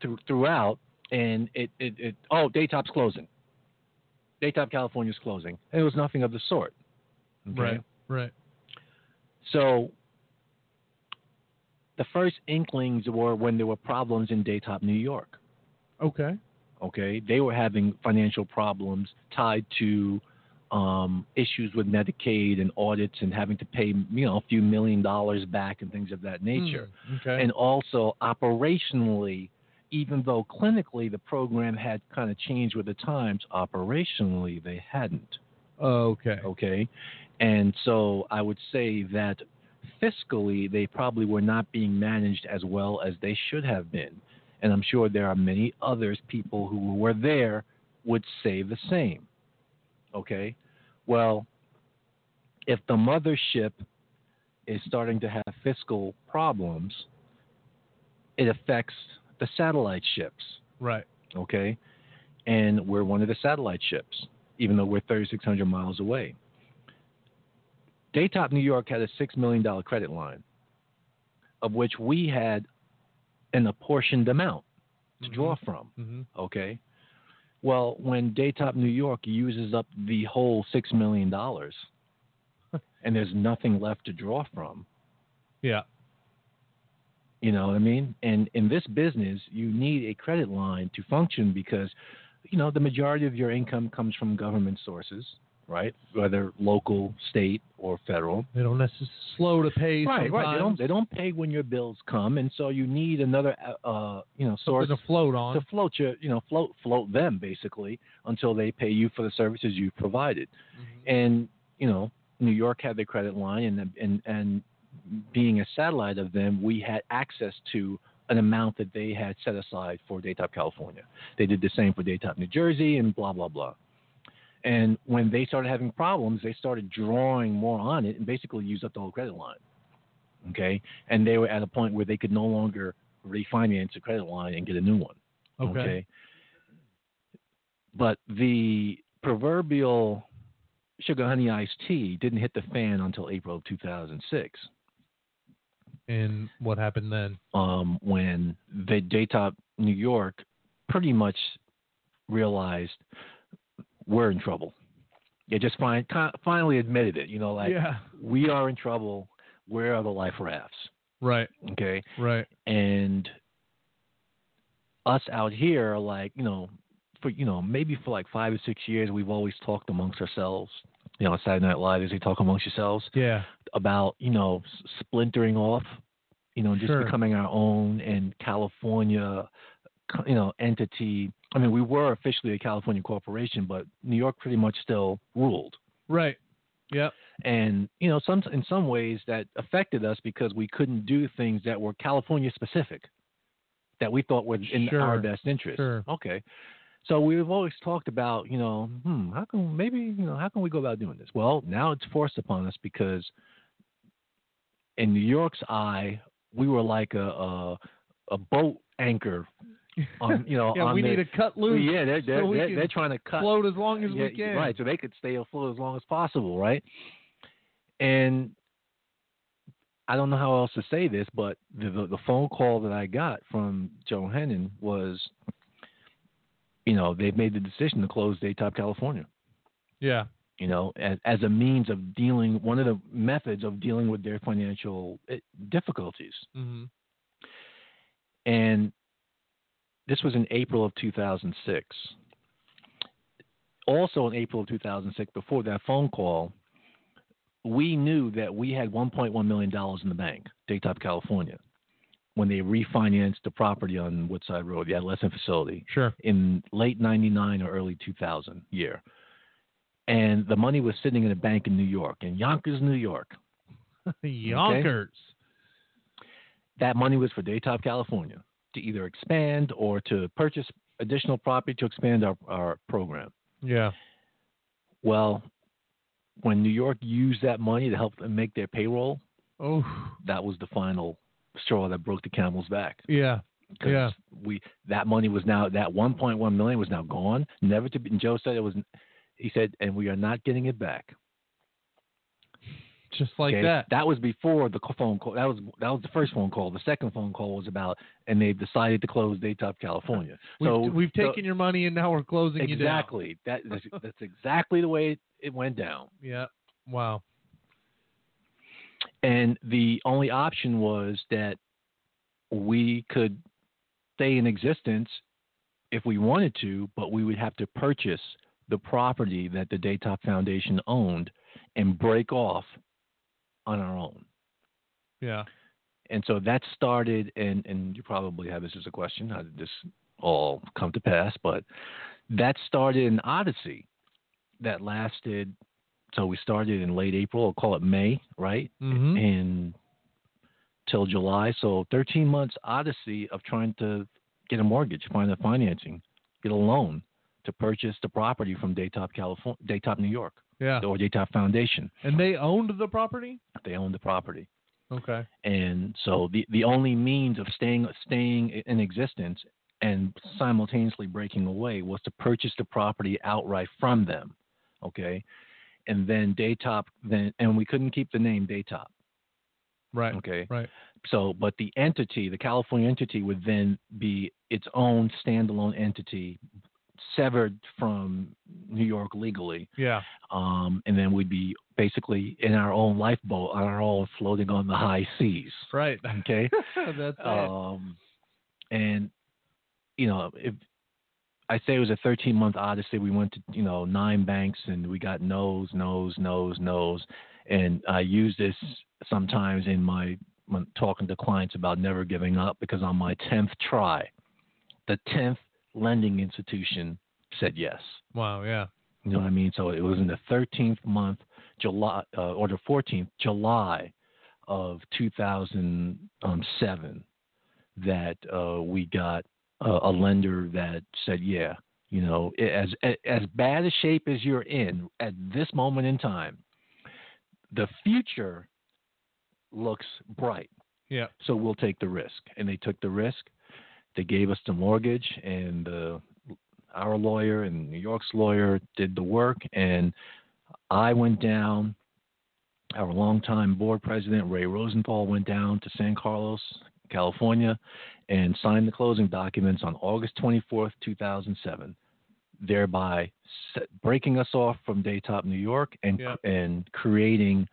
through, throughout, and it, it, it oh Daytop's closing. Daytop California's closing. And it was nothing of the sort. Okay? Right. Right. So the first inklings were when there were problems in Daytop, New York. Okay. Okay, they were having financial problems tied to um, issues with Medicaid and audits and having to pay you know a few million dollars back and things of that nature. Mm, okay. And also operationally, even though clinically the program had kind of changed with the times, operationally they hadn't. okay. Okay. And so I would say that fiscally, they probably were not being managed as well as they should have been. And I'm sure there are many others, people who were there, would say the same. Okay. Well, if the mothership is starting to have fiscal problems, it affects the satellite ships Right. okay? And we're one of the satellite ships. even though we're 3,600 miles away. Daytop New York had a $6 million credit line, of which we had an apportioned amount to draw from. hmm Okay. Well, when Daytop New York uses up the whole $6 million and there's nothing left to draw from, Yeah. You know what I mean? And in this business, you need a credit line to function because, you know, the majority of your income comes from government sources, right? Whether local, state, or federal. They don't necessarily slow to pay. Right, sometimes. right. They don't they don't pay when your bills come, and so you need another, uh, uh you know, source Something to float on. to float your, you know, float float them basically until they pay you for the services you've provided. Mm-hmm. And you know, New York had the credit line, and and and being a satellite of them, we had access to an amount that they had set aside for Daytop California. They did the same for Daytop New Jersey, and blah blah blah. And when they started having problems, they started drawing more on it and basically used up the whole credit line. Okay, and they were at a point where they could no longer refinance a credit line and get a new one. Okay. But the proverbial sugar honey iced tea didn't hit the fan until April of 2006, And what happened then? um, when the Daytop New York pretty much realized we're in trouble. They just fin- con- finally admitted it. You know, like yeah. we are in trouble. Where are the life rafts? Right. Okay. Right. and us out here are like you know for you know maybe for like five or six years we've always talked amongst ourselves you know Saturday Night Live as they talk amongst yourselves Yeah. about you know splintering off you know just Sure. becoming our own and California you know entity I mean we were officially a California corporation but New York pretty much still ruled Right. Yep. and you know some in some ways that affected us because we couldn't do things that were California specific that we thought were in Sure, our best interest. sure. Okay. So we've always talked about, you know, hmm, how can maybe, you know, how can we go about doing this? Well, now it's forced upon us because in New York's eye, we were like a a, a boat anchor on, you know, Yeah, we need to cut loose. yeah, they're they're, so they're, they're trying to cut float as long as yeah, we can. Right, so they could stay afloat as long as possible, right? And I don't know how else to say this, but the, the, the phone call that I got from Joe Hennon was, you know, they've made the decision to close Daytop California. Yeah. You know, as, as a means of dealing, one of the methods of dealing with their financial eh, difficulties. hmm And this was in April of 2006. Also in April of 2006, before that phone call, we knew that we had $1.1 million in the bank, Daytop, California, when they refinanced the property on Woodside Road, the adolescent facility, Sure. in late 99 or early 2000 year. And the money was sitting in a bank in New York, in Yonkers, New York. Yonkers. that money was for Daytop, California, to either expand or to purchase additional property to expand our, our program. Yeah. Well, when New York used that money to help them make their payroll, Oh. that was the final straw that broke the camel's back. Yeah. 'Cause Yeah. we that money was now that 1.1 million was now gone, never to be. And Joe said it was. He said, and we are not getting it back. Just like okay? that. That was before the phone call. That was that was the first phone call. The second phone call was about, and they've decided to close Daytop, California. We've, so we've so- taken your money and now we're closing you down. exactly that that's, that's exactly the way it, it went down. Yeah. Wow. And the only option was that we could stay in existence if we wanted to, but we would have to purchase the property that the Daytop Foundation owned and break off on our own. Yeah. And so that started, and, and you probably have this as a question how did this all come to pass? But that started an odyssey that lasted. So we started in late April, I'll call it May, right? Mm-hmm. And till July. So 13 months odyssey of trying to get a mortgage, find the financing, get a loan to purchase the property from Daytop, California, Daytop, New York, Yeah. or Daytop Foundation. And they owned the property? They owned the property. Okay. and so the the only means of staying staying in existence and simultaneously breaking away was to purchase the property outright from them okay, and then Daytop then and we couldn't keep the name Daytop, Right. okay. Right. So, but the entity, the California entity, would then be its own standalone entity, severed from New York legally, Yeah. um, and then we'd be basically in our own lifeboat on our own, floating on the high seas. Right. Okay. That's it. um, and you know, if I say it was a 13 month odyssey, we went to you know nine banks and we got no's, no's, no's, no's, and I use this sometimes in my when talking to clients about never giving up because on my 10th try, the 10th lending institution said yes. Wow. Yeah. You know what I mean? So it was in the 13th month, July, uh, or the 14th, July of 2007, that uh, we got a, a lender that said, yeah, you know, as as bad a shape as you're in at this moment in time, the future looks bright. Yeah. So we'll take the risk. And they took the risk. They gave us the mortgage, and uh, our lawyer and New York's lawyer did the work. And I went down. Our longtime board president, Ray Rosenthal, went down to San Carlos, California, and signed the closing documents on August 24th, 2007, thereby set, breaking us off from Daytop, New York, and Yeah. and creating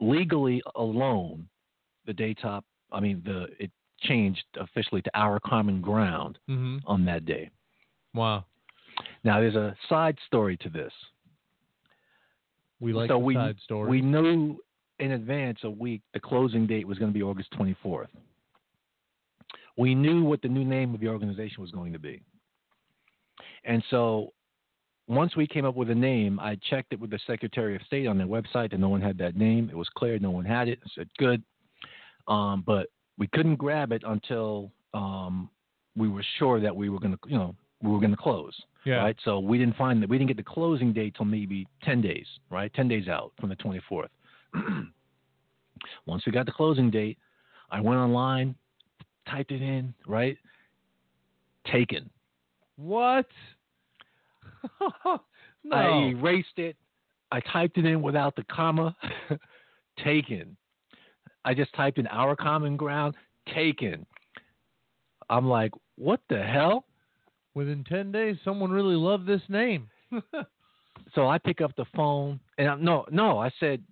legally alone the Daytop. I mean, the it changed officially to our common ground Mm-hmm. on that day. Wow. Now, there's a side story to this. We like so the we side story. we knew in advance a week the closing date was going to be August 24th. We knew what the new name of the organization was going to be, and so once we came up with a name, I checked it with the Secretary of State on their website, and no one had that name. It was clear no one had it. I said good, um, but we couldn't grab it until um, we were sure that we were going to, you know, we were going to close yeah. right? So we didn't find that we didn't get the closing date till maybe ten days, right? Ten days out from the twenty fourth. Once we got the closing date, I went online, typed it in, right? Taken. What? no. I erased it. I typed it in without the comma. taken. I just typed in our common ground. Taken. I'm like, what the hell? Within ten days, someone really loved this name. so I pick up the phone and I'm, no, no, I said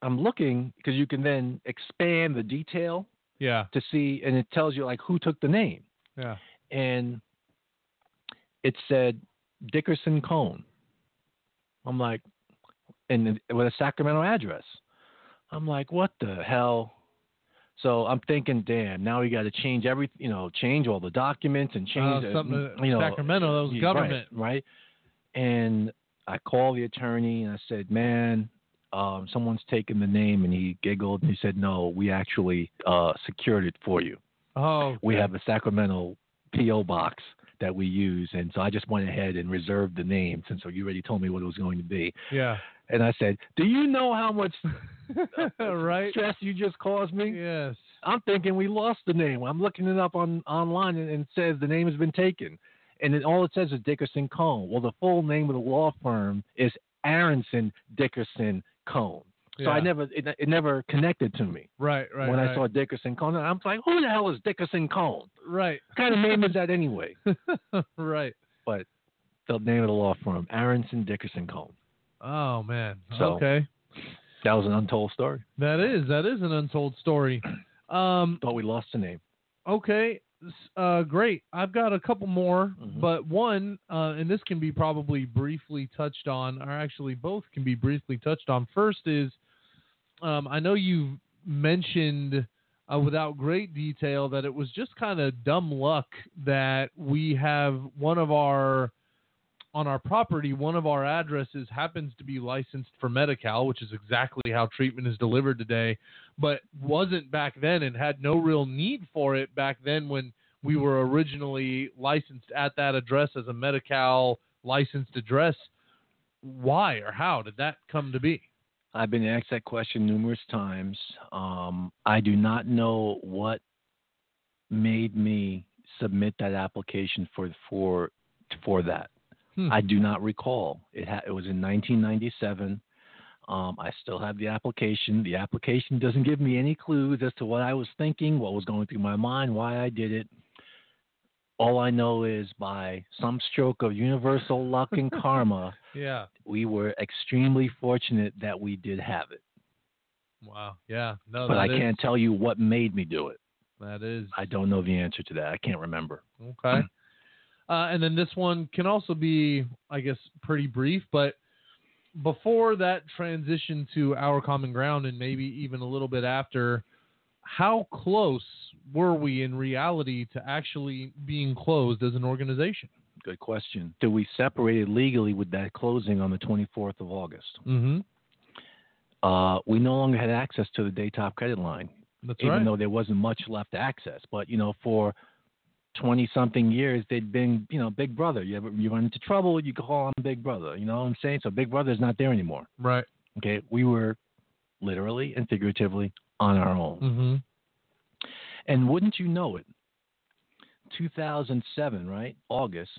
I'm looking because you can then expand the detail yeah. to see, and it tells you like who took the name, Yeah. and it said Dickerson Cohn. I'm like, and with a Sacramento address. I'm like, what the hell? So I'm thinking, damn, now we got to change every, you know, change all the documents and change, Uh, something you know, Sacramento, that was government. right, right? And I called the attorney and I said, man, um, someone's taken the name, and he giggled and he said, no, we actually uh, secured it for you. Oh. We have a Sacramento PO box that we use, and so I just went ahead and reserved the name since so you already told me what it was going to be. Yeah. And I said, "Do you know how much uh, right. stress you just caused me?" Yes. I'm thinking we lost the name. I'm looking it up on online, and, and it says the name has been taken, and then all it says is Dickerson Cohn. Well, the full name of the law firm is Aaronson Dickerson Cohn. So I never it, it never connected to me Right. Right. when I saw Dickerson Cohn. I'm like, who the hell is Dickerson Cohn? Right. What kind of name is that anyway? right. But the name of the law firm, Aaronson Dickerson Cohn. Oh man. So- okay. That was an untold story. That is that is an untold story. Um, Thought we lost the name. okay. Uh, great. I've got a couple more, Mhm. but one, uh, and this can be probably briefly touched on, or actually both can be briefly touched on. First is, um, I know you've mentioned uh, without great detail that it was just kind of dumb luck that we have one of our on our property, one of our addresses happens to be licensed for Medi-Cal, which is exactly how treatment is delivered today, but wasn't back then and had no real need for it back then when we were originally licensed at that address as a Medi-Cal licensed address. Why or how did that come to be? I've been asked that question numerous times. Um, I do not know what made me submit that application for for for that. Hmm. I do not recall. It ha- it was in 1997. Um, I still have the application. The application doesn't give me any clues as to what I was thinking, what was going through my mind, why I did it. All I know is by some stroke of universal luck and karma, Yeah. we were extremely fortunate that we did have it. Wow. Yeah. No, but I is- can't tell you what made me do it. That is. I don't know the answer to that. I can't remember. Okay. Uh, and then this one can also be, I guess, pretty brief, but before that transition to our common ground and maybe even a little bit after, how close were we in reality to actually being closed as an organization? Good question. So we separated legally with that closing on the 24th of August. Mm-hmm. Uh, we no longer had access to the Daytop credit line, That's even right. though there wasn't much left to access. But you know, for 20 something years, they'd been, you know, Big Brother. You ever you run into trouble, you call on Big Brother. You know what I'm saying? So Big Brother's not there anymore. right. Okay, we were literally and figuratively on our own. Mm-hmm. And wouldn't you know it, 2007, right, August,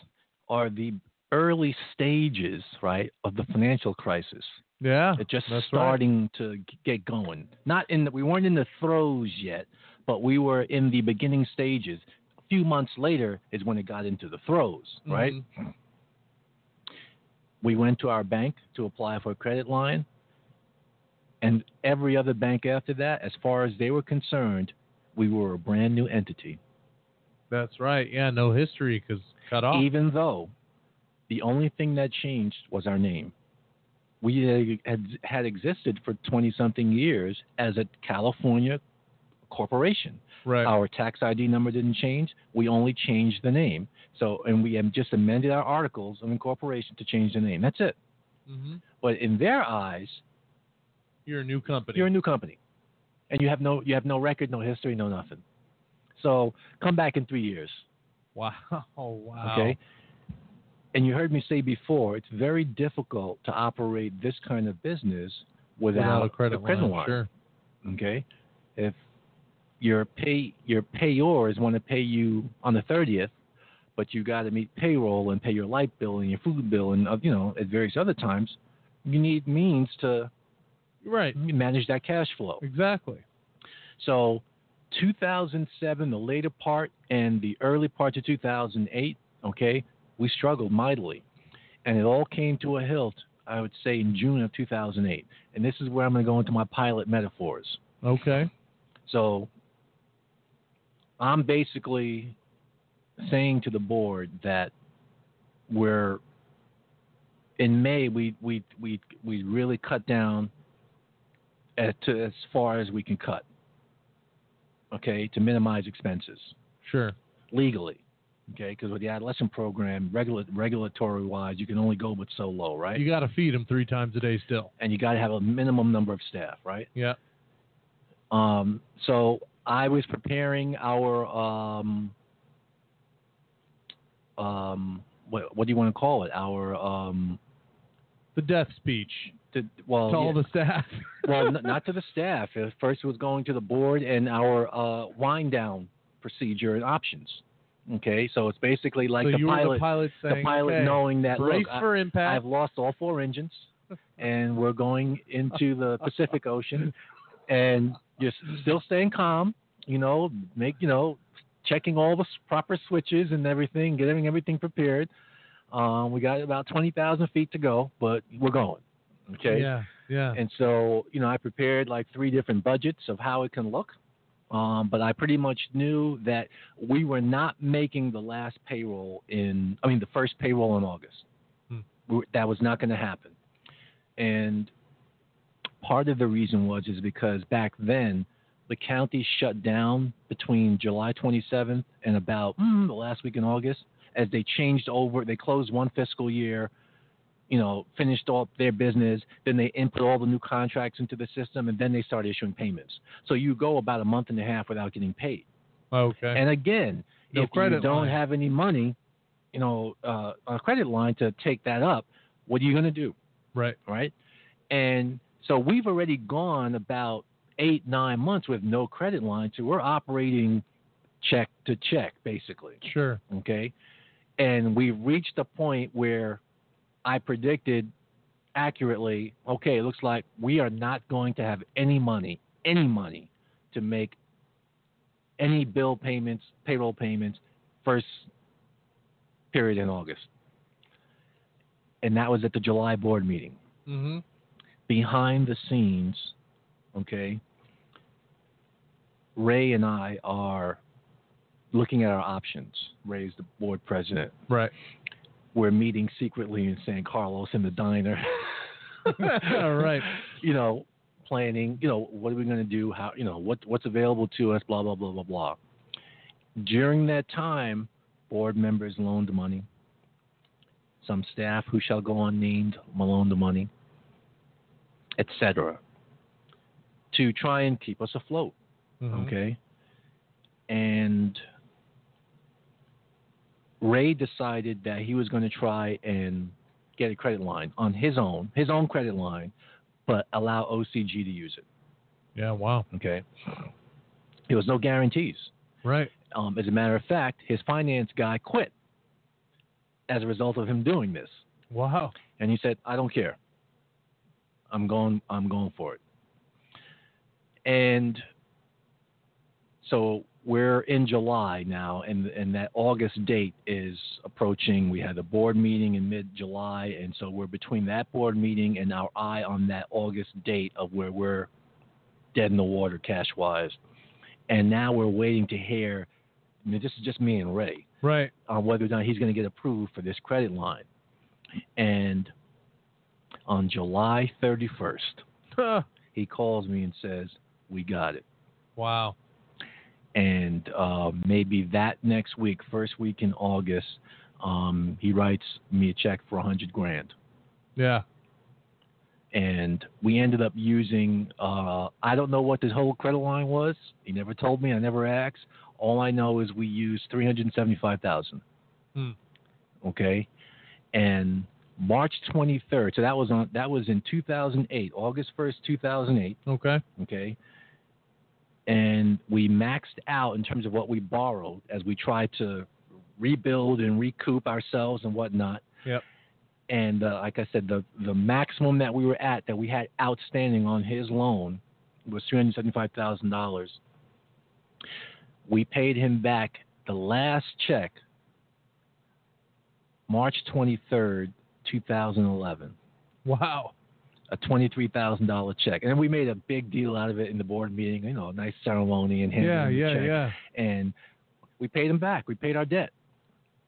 are the early stages, right, of the financial crisis. Yeah. It's just that's right. starting to get going. Not in the, we weren't in the throes yet, but we were in the beginning stages. Few months later is when it got into the throes, right? Mhm. We went to our bank to apply for a credit line, and every other bank after that, as far as they were concerned, we were a brand new entity. That's right. Yeah. No history because cut off. even though the only thing that changed was our name. We had, had existed for 20 something years as a California corporation. right. Our tax ID number didn't change. We only changed the name. So, and we have just amended our articles of incorporation to change the name. That's it. mm-hmm. But in their eyes, You're a new company. you're a new company, and you have no you have no record, no history, no nothing. So come back in three years. wow. Wow. Okay. And you heard me say before, it's very difficult to operate this kind of business without, Without a credit, line. line. Sure. Okay. If your pay your payors want to pay you on the thirtieth, but you got to meet payroll and pay your light bill and your food bill and uh, you know at various other times, you need means to Right. manage that cash flow. Exactly. So, 2007, the later part, and the early part of 2008, okay, we struggled mightily. And it all came to a hilt, I would say, in June of 2008. And this is where I'm going to go into my pilot metaphors. Okay. So, I'm basically saying to the board that we're in May we we we we really cut down at, to as far as we can cut. Okay, to minimize expenses Sure. legally. Okay, because with the adolescent program, regula- regulatory wise, you can only go but so low, right? You got to feed them three times a day still. and you got to have a minimum number of staff, right? Yeah. Um, so I was preparing our um, um, what, what do you want to call it? Our um, The death speech the, well, to all yeah, the staff. well, n- not to the staff. First, it was going to the board and our uh, wind down procedure and options. Okay, so it's basically like so the pilot, the pilot the saying, pilot okay, knowing that look, I- for impact. I've lost all four engines, and we're going into the Pacific Ocean, and just still staying calm. You know, make you know, checking all the proper switches and everything, getting everything prepared. Um, we got about twenty thousand feet to go, but we're going. Okay. Yeah. Yeah. And so, you know, I prepared like three different budgets of how it can look. Um, but I pretty much knew that we were not making the last payroll in, I mean, the first payroll in August. Hmm. We, that was not going to happen. And part of the reason was is because back then the county shut down between July 27th and about mm, the last week in August as they changed over. They closed one fiscal year, you know, finished off their business. Then they input all the new contracts into the system, and then they start issuing payments. So you go about a month and a half without getting paid. okay. And again, No if you don't line. have any money, you know, uh, a credit line to take that up, what are you going to do? right. right? And so we've already gone about eight, nine months with no credit line, so we're operating check to check, basically. Sure. Okay. And we reached a point where I predicted accurately, okay, it looks like we are not going to have any money, any money to make any bill payments, payroll payments, first period in August. And that was at the July board meeting. Mm-hmm. Behind the scenes, okay, Ray and I are looking at our options. Ray's the board president. Right. We're meeting secretly in San Carlos in the diner. All right. You know, planning, you know, what are we going to do? How, you know, what, what's available to us, blah, blah, blah, blah, blah. During that time, board members loaned money. Some staff who shall go unnamed loaned the money, etc. To try and keep us afloat. Mhm. Okay. And Ray decided that he was going to try and get a credit line on his own, his own credit line, but allow OCG to use it. Yeah. Wow. Okay. There was no guarantees. Right. Um, as a matter of fact, his finance guy quit as a result of him doing this. Wow. And he said, "I don't care. I'm going. I'm going for it." And so we're in July now, and and that August date is approaching. We had a board meeting in mid-July, and so we're between that board meeting and our eye on that August date of where we're dead in the water cash-wise. And now we're waiting to hear. I mean, this is just me and Ray Right. on whether or not he's going to get approved for this credit line. And on July 31st, he calls me and says, We got it. wow. And uh, maybe that next week, first week in August, um, he writes me a check for a 100 grand. Yeah. And we ended up using, uh, I don't know what the whole credit line was. He never told me. I never asked. All I know is we used 375000 Hmm. Okay. And March 23rd, so that was on that was in 2008, August 1st, 2008. Okay. Okay. And we maxed out in terms of what we borrowed as we tried to rebuild and recoup ourselves and whatnot. Yep. And uh, like I said, the the maximum that we were at that we had outstanding on his loan was three hundred seventy five thousand dollars. We paid him back the last check, March twenty third, two thousand eleven Wow. a twenty-three thousand dollar check, and we made a big deal out of it in the board meeting. You know, a nice ceremony and handing Yeah. him the Yeah. check. Yeah. And we paid him back. We paid our debt,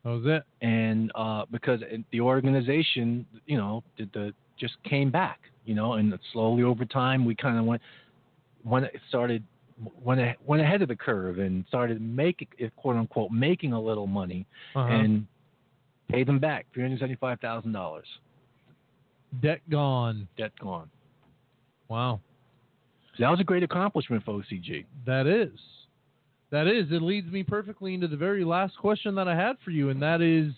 That was it. and uh, because the organization, you know, did the just came back. You know, and slowly over time, we kind of went went started went went ahead of the curve and started making quote unquote making a little money Uh-huh. and paid them back three hundred seventy five thousand dollars. Debt gone. Debt gone. Wow. So that was a great accomplishment for OCG. That is. That is. It leads me perfectly into the very last question that I had for you, and that is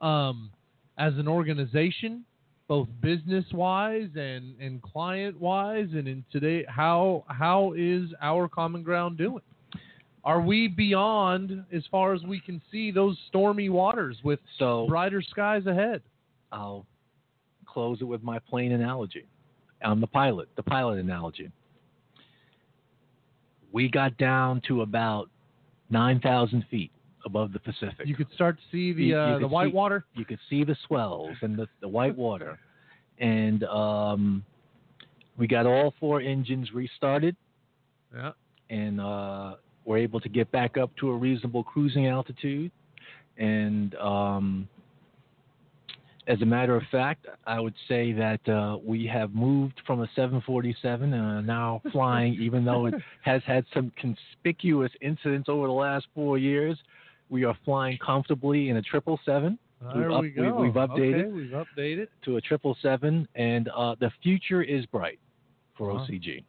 um, as an organization, both business wise and, and client wise, and in today, how how is our common ground doing? Are we beyond, as far as we can see, those stormy waters with So brighter skies ahead? I'll close it with my plane analogy. On the pilot, the pilot analogy. We got down to about 9,000 feet above the Pacific. You could start to see the You- you uh, could the white see- water. You could see the swells and the, the white water. And um, we got all four engines restarted Yeah. and uh, we're able to get back up to a reasonable cruising altitude. And um, as a matter of fact, I would say that uh, we have moved from a 747 and are now flying, even though it has had some conspicuous incidents over the last four years. We are flying comfortably in a 777 There up- we we- go. we've updated. Okay, we've updated. to a 777, and uh, the future is bright for Wow. OCG.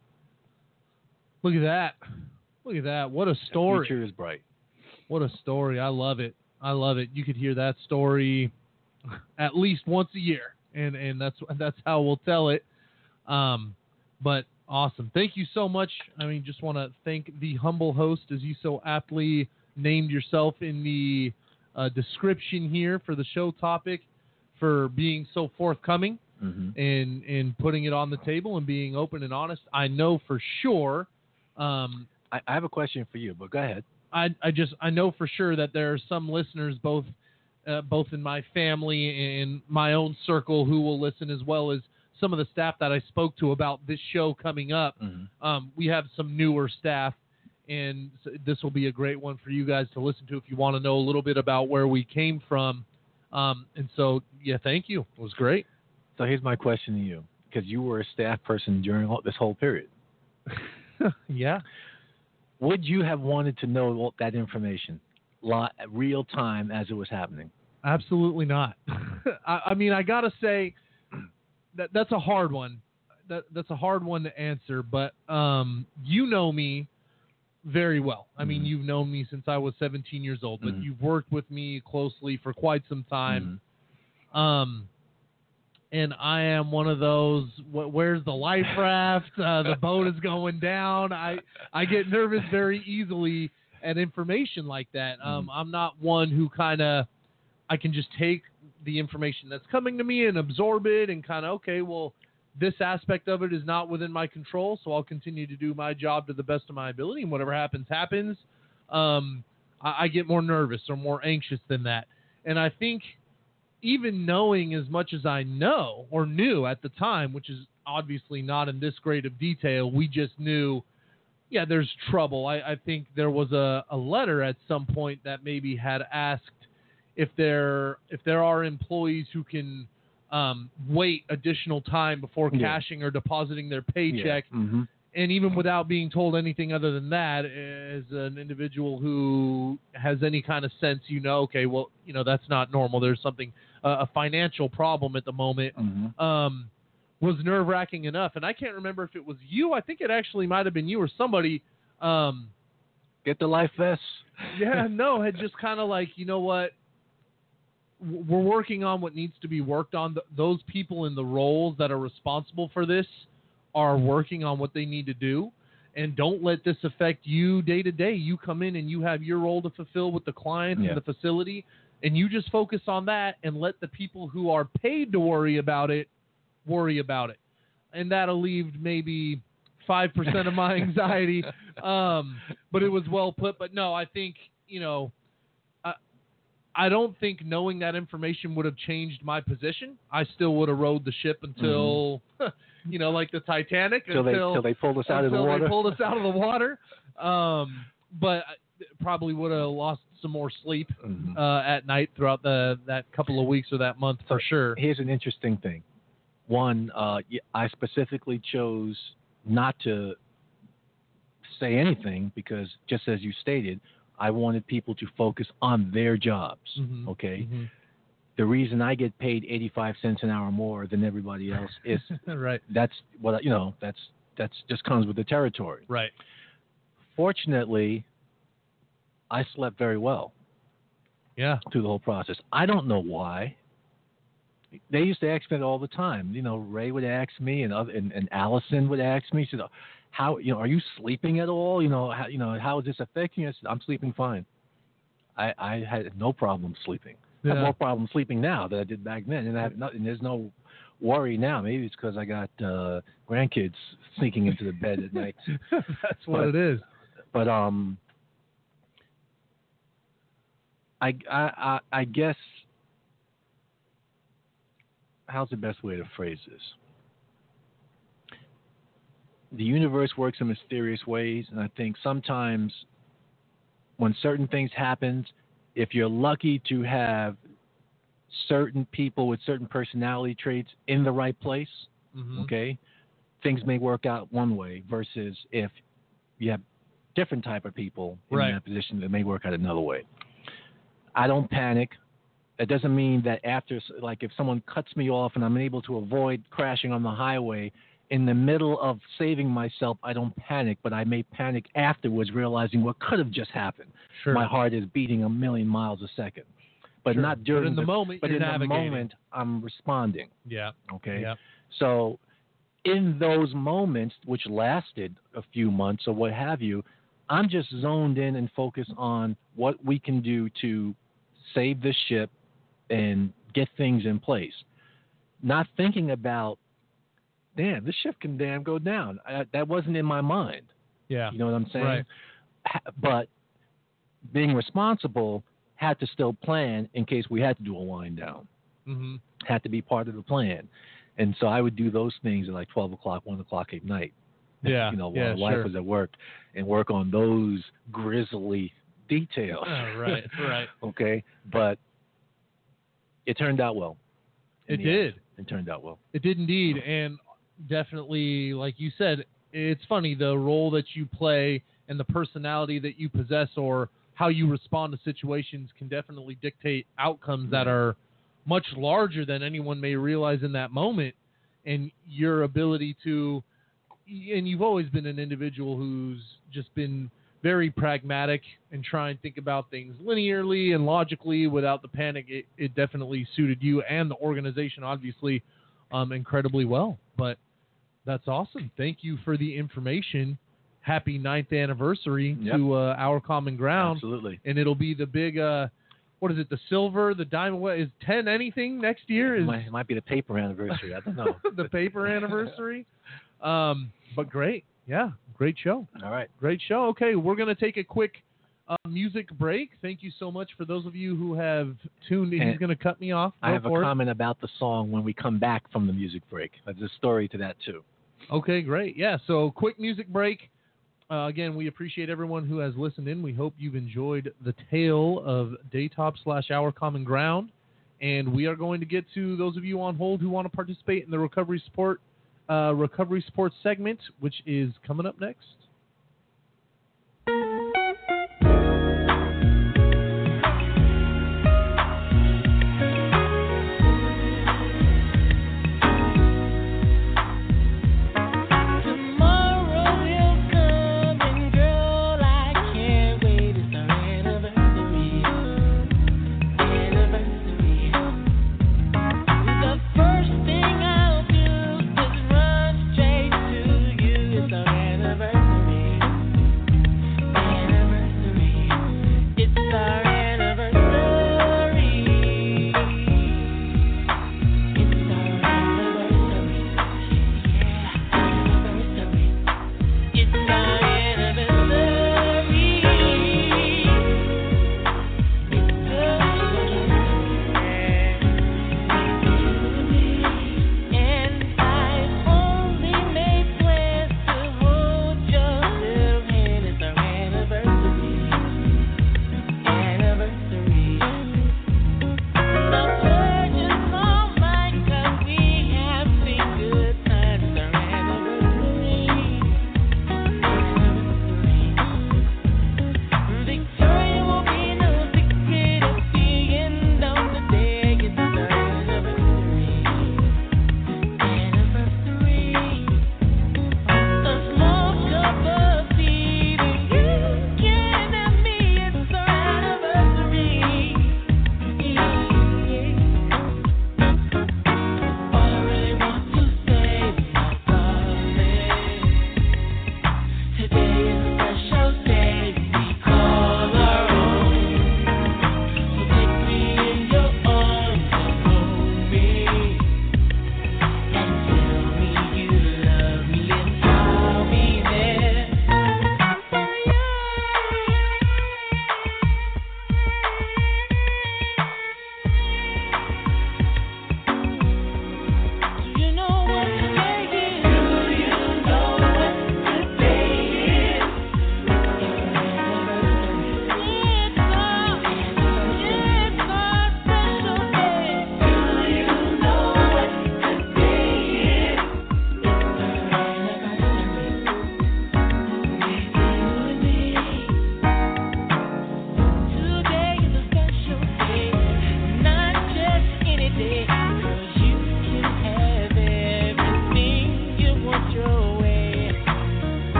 Look at that. Look at that. What a The story. future is bright. What a story. I love it. I love it. You could hear that story at least once a year. And and that's that's how we'll tell it. Um but awesome. Thank you so much. I mean just want to thank the humble host as you so aptly named yourself in the uh, description here for the show topic, for being so forthcoming hmm and and putting it on the table and being open and honest. I know for sure. Um, I, I have a question for you, but go ahead. I I just I know for sure that there are some listeners both uh, both in my family and my own circle who will listen as well as some of the staff that I spoke to about this show coming up. Mhm. Um, we have some newer staff, and this will be a great one for you guys to listen to if you want to know a little bit about where we came from. Um, and so, yeah, thank you. It was great. So here's my question to you, because you were a staff person during all, this whole period. yeah. Would you have wanted to know that information, real time as it was happening? Absolutely not. I, I mean, I gotta say that that's a hard one. That that's a hard one to answer. But um, you know me very well. I mean, Mhm. you've known me since I was 17 years old, but Mhm. you've worked with me closely for quite some time. Mhm. Um, and I am one of those. wh- Where's the life raft? Uh, the boat is going down. I I get nervous very easily at information like that. Um, I'm not one who kind of I can just take the information that's coming to me and absorb it and kind of okay, well, this aspect of it is not within my control, so I'll continue to do my job to the best of my ability, and whatever happens, happens. Um, I, I get more nervous or more anxious than that, and I think even knowing as much as I know or knew at the time, which is obviously not in this great of detail, we just knew, yeah, there's trouble. I, I think there was a, a letter at some point that maybe had asked if there if there are employees who can um, wait additional time before Yeah. cashing or depositing their paycheck, Yeah. hmm and even without being told anything other than that, as an individual who has any kind of sense, you know, okay, well, you know, that's not normal. There's something, uh, a financial problem at the moment. hmm Um, was nerve wracking enough, and I can't remember if it was you. I think it actually might have been you or somebody. Um, Get the life vest. yeah, no, had just kind of like, you know what? We're working on what needs to be worked on. Th- those people in the roles that are responsible for this are working on what they need to do. And don't let this affect you day to day. You come in and you have your role to fulfill with the clients Yeah. and the facility, and you just focus on that and let the people who are paid to worry about it worry about it. And that'll leave maybe 5% of my anxiety. Um, but it was well put. But no, I think, you know, I don't think knowing that information would have changed my position. I still would have rode the ship until, you know, like the Titanic Till they until they pulled us out of the until water. they pulled us out of the water. Um, but I probably would have lost some more sleep Mhm. uh, at night throughout the that couple of weeks or that month for sure. Here's an interesting thing. One, uh, I specifically chose not to say anything because, just as you stated, I wanted people to focus on their jobs. Mhm. Okay. Mhm. The reason I get paid 85 cents an hour more than everybody else is right, that's what I- you know. That's that's just comes with the territory. right. Fortunately, I slept very well Yeah. through the whole process. I don't know why. They used to ask me that all the time. You know, Ray would ask me, and other, and, and Allison would ask me. She said, "How you know? Are you sleeping at all? You know, how, you know, how is this affecting you?" I said, "I'm sleeping fine. I, I had no problem sleeping. I have more problem sleeping now than I did back then, and I have no, and there's no worry now. Maybe it's because I got uh, grandkids sneaking into the bed at night. That's what But- it is. But um, I I I guess how's the best way to phrase this? The universe works in mysterious ways, and I think sometimes when certain things happen, if you're lucky to have certain people with certain personality traits in the right place, Mhm. okay, things may work out one way versus if you have different type of people in Right. that position that may work out another way. I don't panic. It doesn't mean that after, like, if someone cuts me off and I'm able to avoid crashing on the highway in the middle of saving myself, I don't panic, but I may panic afterwards, realizing what could have just happened. Sure. My heart is beating a million miles a second, but Sure. not during But in the, moment, But in the moment, I'm responding. Yeah. Okay. Yeah. So, in those moments, which lasted a few months or what have you, I'm just zoned in and focused on what we can do to save this ship and get things in place. Not thinking about, damn, this ship can damn go down. I, that wasn't in my mind. Yeah. You know what I'm saying? Right. But being responsible had to still plan in case we had to do a wind down. Mm-hmm. Had to be part of the plan. And so I would do those things at like 12 o'clock, 1 o'clock at night. Yeah. You know, while yeah, wife sure. was at work and work on those grisly details. Oh, right. Right. okay. But it turned out well. It did. end. It turned out well. It did indeed, and definitely, like you said, it's funny the role that you play and the personality that you possess, or how you respond to situations, can definitely dictate outcomes that are much larger than anyone may realize in that moment. And your ability to, and you've always been an individual who's just been very pragmatic and try and think about things linearly and logically without the panic. It, it definitely suited you and the organization, obviously, um, incredibly well. But that's awesome. Thank you for the information. Happy ninth anniversary Yep. to uh, our common ground, Absolutely. and it'll be the big. Uh, what is it? The silver, the diamond. What is ten anything next year? It Is might, it might be the paper anniversary. I don't know. the paper anniversary? Um, but great, yeah, great show. All right. Great show. Okay, we're going to take a quick uh, music break. Thank you so much for those of you who have tuned in. And He's going to cut me off. I have a it. comment about the song when we come back from the music break. There's a story to that too. Okay, great. Yeah, so quick music break. Uh, again, we appreciate everyone who has listened in. We hope you've enjoyed the tale of Daytop slash Our Common Ground. And we are going to get to those of you on hold who want to participate in the recovery support uh, recovery support segment, which is coming up next.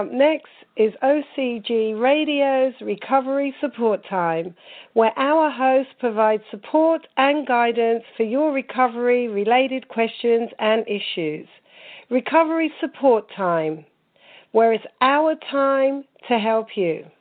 Up next is OCG Radio's Recovery Support Time, where our host provides support and guidance for your recovery related questions and issues. Recovery Support Time, where it's our time to help you. You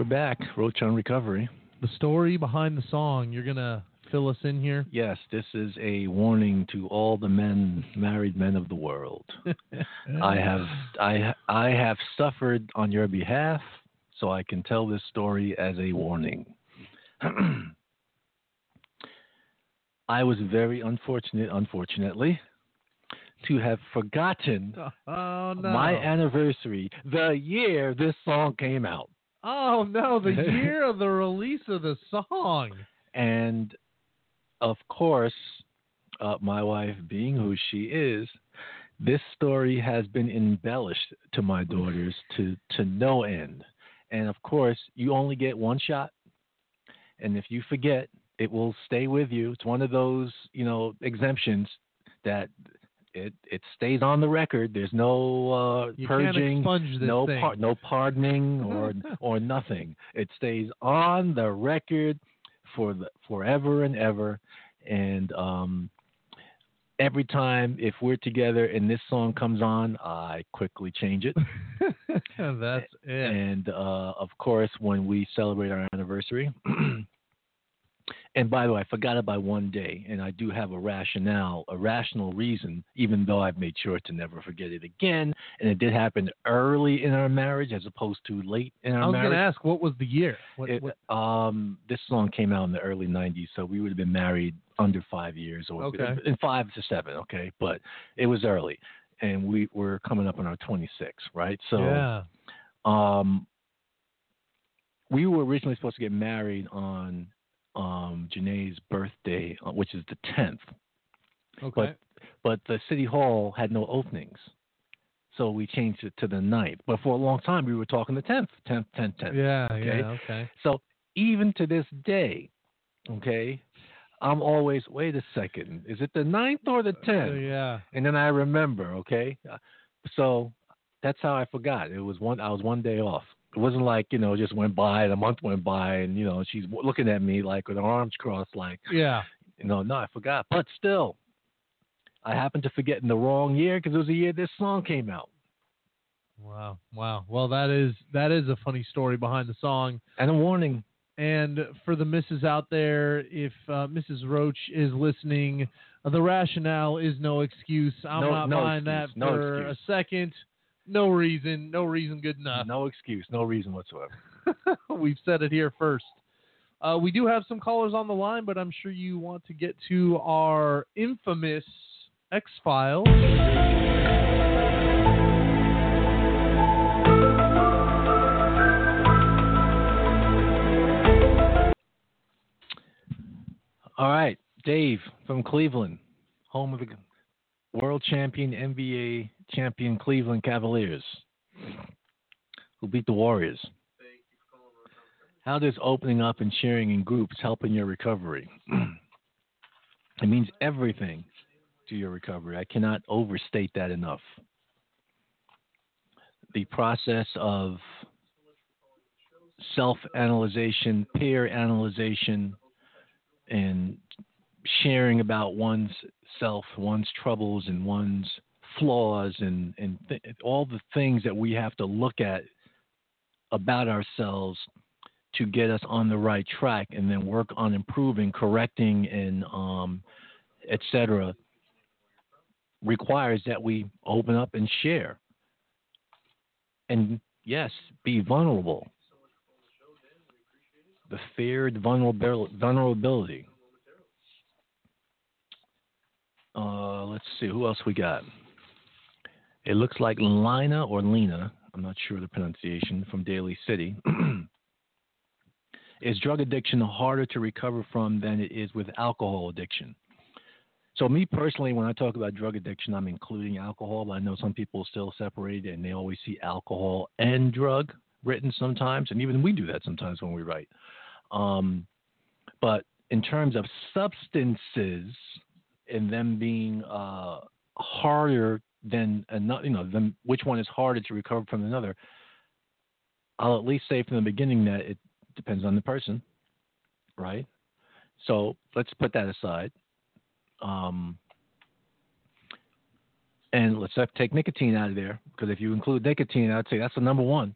we're back. Roach on Recovery. The story behind the song. You're gonna fill us in here. Yes, this is a warning to all the men, married men of the world. I have I I have suffered on your behalf, so I can tell this story as a warning. I was very unfortunate, unfortunately, to have forgotten Oh no. my anniversary, the year this song came out. Oh no, the year of the release of the song. And of course, uh, my wife being who she is, this story has been embellished to my daughters to, to no end. And of course, you only get one shot. And if you forget, it will stay with you. It's one of those, you know, exemptions that it it stays on the record. There's no uh, purging, no par- no pardoning or or nothing. It stays on the record for the forever and ever. And um, every time if we're together and this song comes on, I quickly change it. That's it. And uh, of course, when we celebrate our anniversary, and by the way, I forgot it by one day, and I do have a rationale, a rational reason, even though I've made sure to never forget it again. And it did happen early in our marriage as opposed to late in our I was marriage. gonna ask, what was the year? What, It- what- um, this song came out in the early '90s, so we would have been married under five years, or Okay. in five to seven. Okay, but it was early, and we were coming up on our 26, right? So, yeah. um, we were originally supposed to get married on um, Janae's birthday, uh, which is the 10th, Okay. but but the city hall had no openings. So we changed it to the 9th. But for a long time, we were talking the 10th, 10th, 10th, 10th. yeah. okay. Yeah. Okay. So even to this day, okay, I'm always wait a second, is it the ninth or the Uh, tenth? yeah. And then I remember, okay, Uh, so that's how I forgot. It was one. I was one day off. It wasn't like you know just went by and a month went by and you know she's looking at me like with her arms crossed like Yeah. you know no I forgot. But still, I happened to forget in the wrong year because it was the year this song came out. Wow. Wow. Well, that is that is a funny story behind the song. And a warning. And for the misses out there, if uh, Mrs. Roach is listening, the rationale is no excuse. I'm No- not no buying that excuse, no for a second. No reason. No reason good enough. No excuse. No reason whatsoever. We've said it here first. Uh, we do have some callers on the line, but I'm sure you want to get to our infamous X Files. All right, Dave from Cleveland, home of the world champion NBA champion Cleveland Cavaliers. who beat the Warriors. How does opening up and sharing in groups help in your recovery? it means everything to your recovery. I cannot overstate that enough. The process of self analyzation, peer analyzation, and sharing about one's self, one's troubles, and one's flaws, and, and th- all the things that we have to look at about ourselves to get us on the right track and then work on improving, correcting, and um, et cetera, requires that we open up and share. And yes, be vulnerable. The feared vulnerability. Uh, let's see, who else we got? It looks like Lina or Lena, I'm not sure the pronunciation, from Daly City. is drug addiction harder to recover from than it is with alcohol addiction? So, me personally, when I talk about drug addiction, I'm including alcohol, but I know some people still separate and they always see alcohol and drug written sometimes, and even we do that sometimes when we write. Um, but in terms of substances and them being uh, harder than another, you know, them, which one is harder to recover from another, I'll at least say from the beginning that it depends on the person, right? So let's put that aside. Um, and let's take nicotine out of there because if you include nicotine, I'd say that's the number one.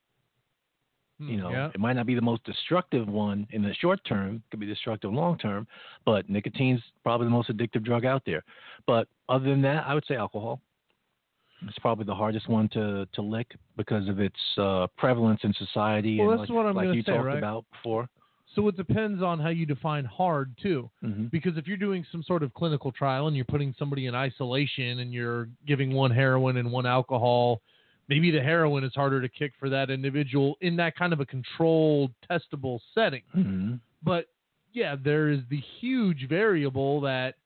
You know, yeah. it might not be the most destructive one in the short term, could be destructive long term, but nicotine's probably the most addictive drug out there. But other than that, I would say alcohol. It's probably the hardest one to, to lick because of its uh, prevalence in society Well, and that's like, what I'm like you say, talked right? about before. So it depends on how you define hard too. Mhm. Because if you're doing some sort of clinical trial and you're putting somebody in isolation and you're giving one heroin and one alcohol, maybe the heroin is harder to kick for that individual in that kind of a controlled, testable setting. Mhm. But yeah, there is the huge variable that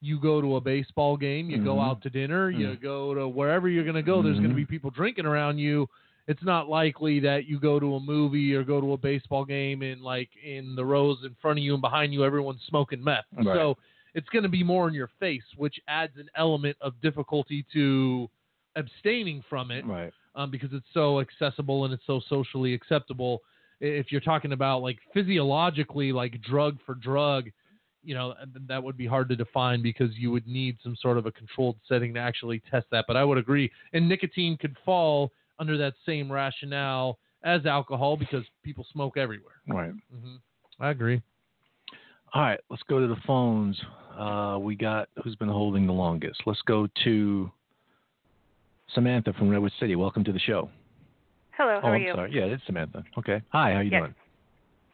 you go to a baseball game, you go Mhm. out to dinner, you Mhm. go to wherever you're going to go, there's going to Mhm. be people drinking around you. It's not likely that you go to a movie or go to a baseball game and like in the rows in front of you and behind you everyone's smoking meth. Right. So it's going to be more in your face, which adds an element of difficulty to abstaining from it Right. um, because it's so accessible and it's so socially acceptable. If you're talking about like physiologically, like drug for drug, you know, that would be hard to define because you would need some sort of a controlled setting to actually test that. But I would agree. And nicotine could fall under that same rationale as alcohol because people smoke everywhere. Right. hmm I agree. All right, let's go to the phones. Uh, we got who's been holding the longest. Let's go to Samantha from Redwood City. Welcome to the show. Hello, how oh, are I'm you? sorry. Yeah, it's Samantha. Okay. Hi, how are you Yes. doing?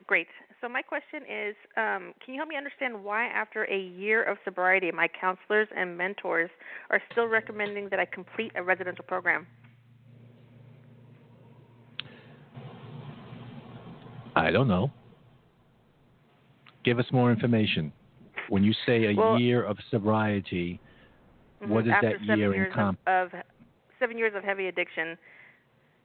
Great. So my question is, um, can you help me understand why, after a year of sobriety, my counselors and mentors are still recommending that I complete a residential program? I don't know. Give us more information. When you say a Well- year of sobriety, what Mhm. is after that year of, of seven years of heavy addiction,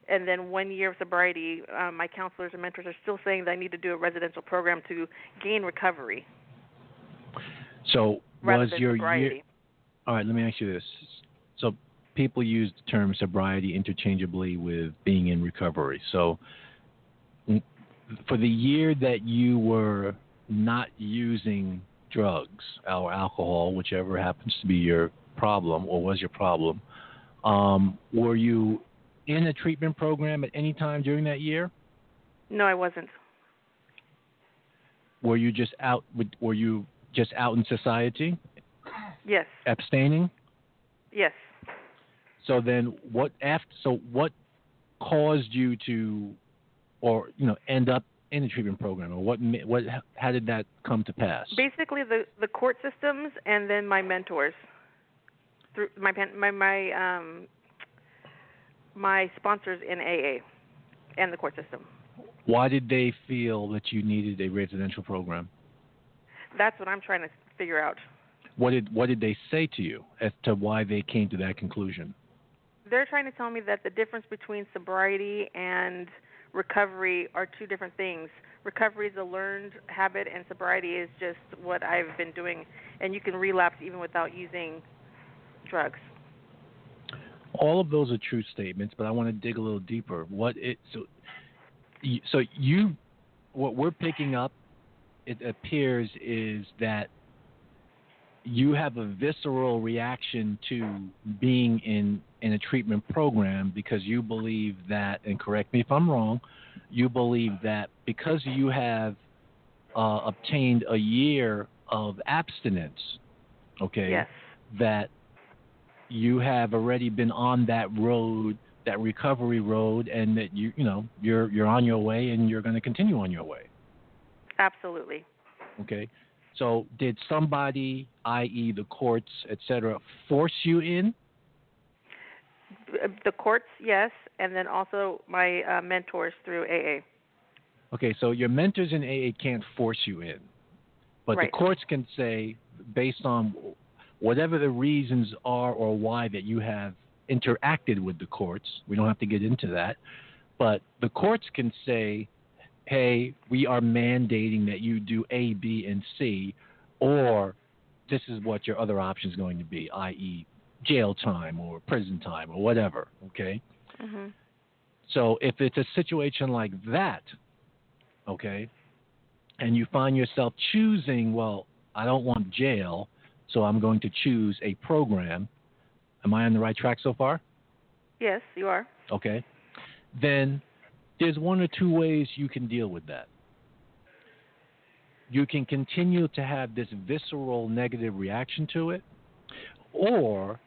and then one year of sobriety, um, my counselors and mentors are still saying that I need to do a residential program to gain recovery So was your sobriety. year? All right, let me ask you this. So people use the term sobriety interchangeably with being in recovery. So for the year that you were not using drugs or alcohol, whichever happens to be your problem or was your problem, um, were you in a treatment program at any time during that year? No, I wasn't. Were you just out? Were you just out in society, Yes. abstaining? Yes. So then, what after? So what caused you to, or you know, end up in a treatment program, or what? What? How did that come to pass? Basically, the the court systems and then my mentors through my my my um my sponsors in AA and the court system. Why did they feel that you needed a residential program? That's what I'm trying to figure out. What did What did they say to you as to why they came to that conclusion? they're trying to tell me that the difference between sobriety and recovery are two different things. Recovery is a learned habit, and sobriety is just what I've been doing. And you can relapse even without using drugs. All of those are true statements, but I want to dig a little deeper. What it so so you what we're picking up it appears is that you have a visceral reaction to being in in a treatment program because you believe that and correct me if I'm wrong, you believe that because you have uh, obtained a year of abstinence, okay, Yes. that you have already been on that road, that recovery road, and that you you know you're you're on your way and you're going to continue on your way. Absolutely. Okay, so did somebody, i.e., the courts, etc., force you in? The courts, yes, and then also my uh, mentors through AA. Okay, so your mentors in AA can't force you in, but Right. the courts can say, based on whatever the reasons are or why that you have interacted with the courts, we don't have to get into that, but the courts can say, hey, we are mandating that you do A, B, and C, or this is what your other option is going to be, i.e., jail time or prison time or whatever, okay? hmm So if it's a situation like that, okay, and you find yourself choosing, well, I don't want jail, so I'm going to choose a program. Am I on the right track so far? Yes, you are. Okay. Then there's one or two ways you can deal with that. You can continue to have this visceral negative reaction to it, or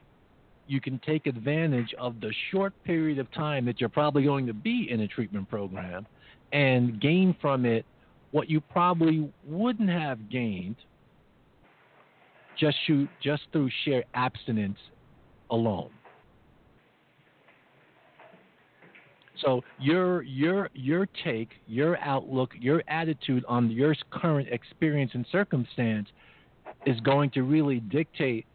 you can take advantage of the short period of time that you're probably going to be in a treatment program and gain from it what you probably wouldn't have gained just shoot just through sheer abstinence alone. So your your your take, your outlook, your attitude on your current experience and circumstance is going to really dictate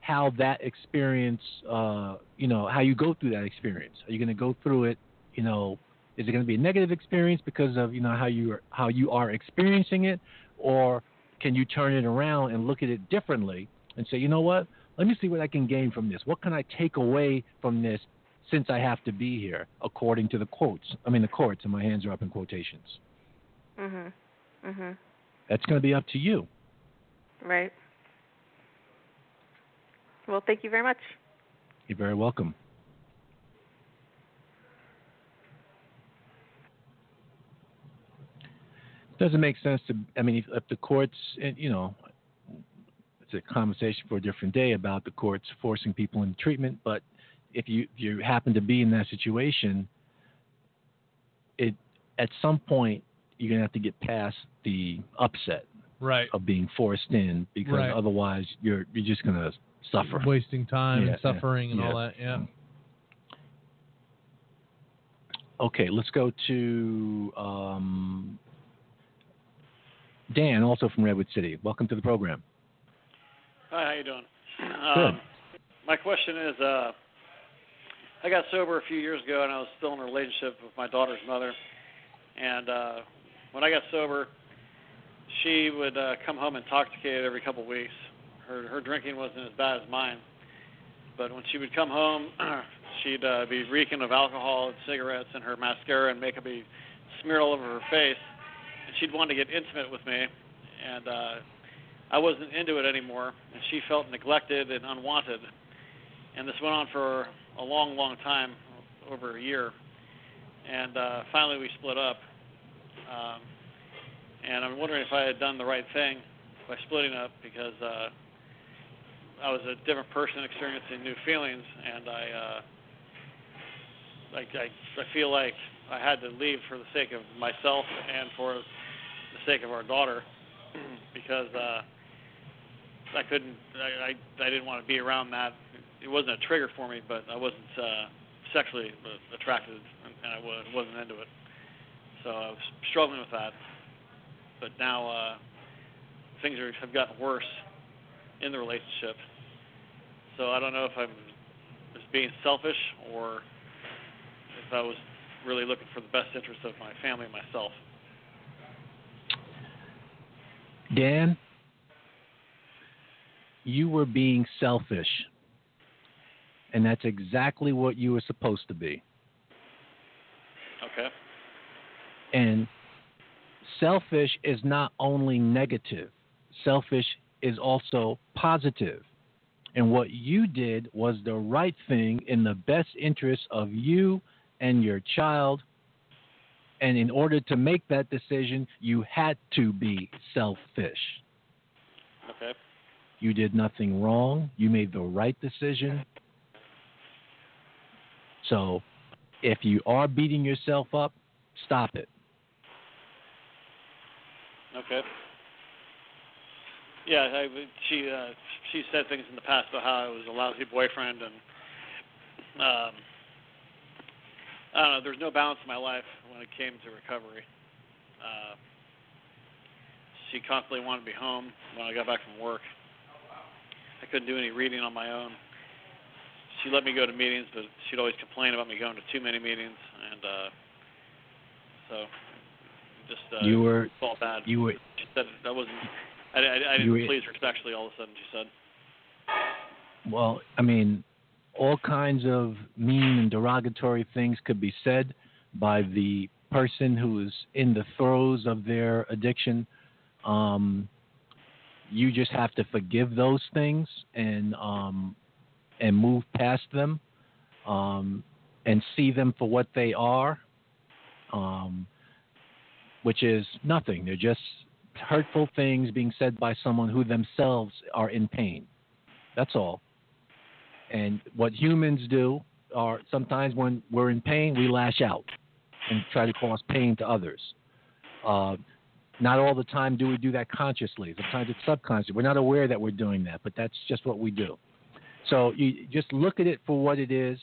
how that experience, uh, you know, how you go through that experience. Are you going to go through it, you know, is it going to be a negative experience because of you know how you are, how you are experiencing it, or can you turn it around and look at it differently and say, you know what, let me see what I can gain from this. What can I take away from this since I have to be here, according to the quotes. I mean the courts, and my hands are up in quotations. Mhm. Mhm. That's going to be up to you. Right. Well, thank you very much. You're very welcome. Doesn't make sense to. I mean, if, if the courts, and you know, it's a conversation for a different day about the courts forcing people into treatment. But if you if you happen to be in that situation, it at some point you're gonna have to get past the upset Right. of being forced in because Right. otherwise you're you're just gonna suffer. Wasting time Yeah, and suffering and yeah. all that. Yeah. Okay, let's go to um, Dan, also from Redwood City. Welcome to the program. Hi, how you doing? Good. Um, my question is, uh, I got sober a few years ago, and I was still in a relationship with my daughter's mother. And uh, when I got sober, she would uh, come home intoxicated every couple of weeks. Her her drinking wasn't as bad as mine, but when she would come home, she'd uh, be reeking of alcohol and cigarettes, and her mascara and makeup be smeared all over her face. She'd want to get intimate with me, and uh, I wasn't into it anymore, and she felt neglected and unwanted. And this went on for a long, long time, over a year. And uh, finally, we split up. Um, and I'm wondering if I had done the right thing by splitting up because uh, I was a different person experiencing new feelings, and I, uh, like, I, I feel like I had to leave for the sake of myself and for the sake of our daughter because uh, I couldn't. I, I I didn't want to be around that. It wasn't a trigger for me, but I wasn't uh, sexually attracted, and I wa- wasn't into it. So I was struggling with that. But now uh, things are, have gotten worse in the relationship. So I don't know if I'm as being selfish or if I was really looking for the best interest of my family and myself. Dan, you were being selfish. And that's exactly what you were supposed to be. Okay. And selfish is not only negative, selfish is also positive. And what you did was the right thing in the best interest of you and your child. And in order to make that decision, you had to be selfish. Okay. You did nothing wrong. You made the right decision. So if you are beating yourself up, stop it. Okay. Yeah, I, she uh, she said things in the past about how I was a lousy boyfriend, and um, I don't know. There's no balance in my life when it came to recovery. Uh, she constantly wanted me home when I got back from work. I couldn't do any reading on my own. She let me go to meetings, but she'd always complain about me going to too many meetings, and uh, so just uh, You were- felt bad. you were She said that wasn't. I, I, I didn't were- please her sexually. All of a sudden, she said. Well, I mean, all kinds of mean and derogatory things could be said by the person who is in the throes of their addiction. Um, you just have to forgive those things and um, and move past them um, and see them for what they are, um, which is nothing. They're just hurtful things being said by someone who themselves are in pain. That's all. And what humans do are sometimes when we're in pain, we lash out and try to cause pain to others. Uh, not all the time do we do that consciously. Sometimes it's subconscious. We're not aware that we're doing that, but that's just what we do. So you just look at it for what it is,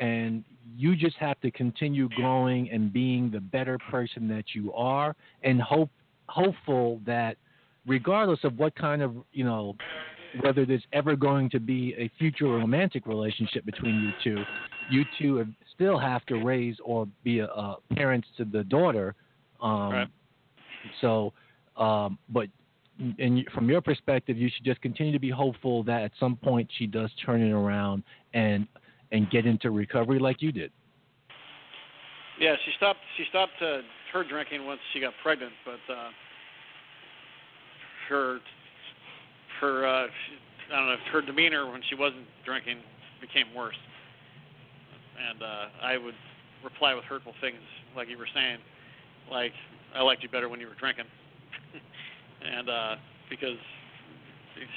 and you just have to continue growing and being the better person that you are, and hope hopeful that regardless of what kind of you know whether there's ever going to be a future romantic relationship between you two, you two still have to raise or be a, a parents to the daughter. Um, Right. So, um, but and from your perspective, you should just continue to be hopeful that at some point she does turn it around and and get into recovery like you did. Yeah, she stopped. She stopped uh, her drinking once she got pregnant, but uh, her her uh, I don't know her demeanor when she wasn't drinking became worse, and uh, I would reply with hurtful things like you were saying, like I liked you better when you were drinking, and uh, because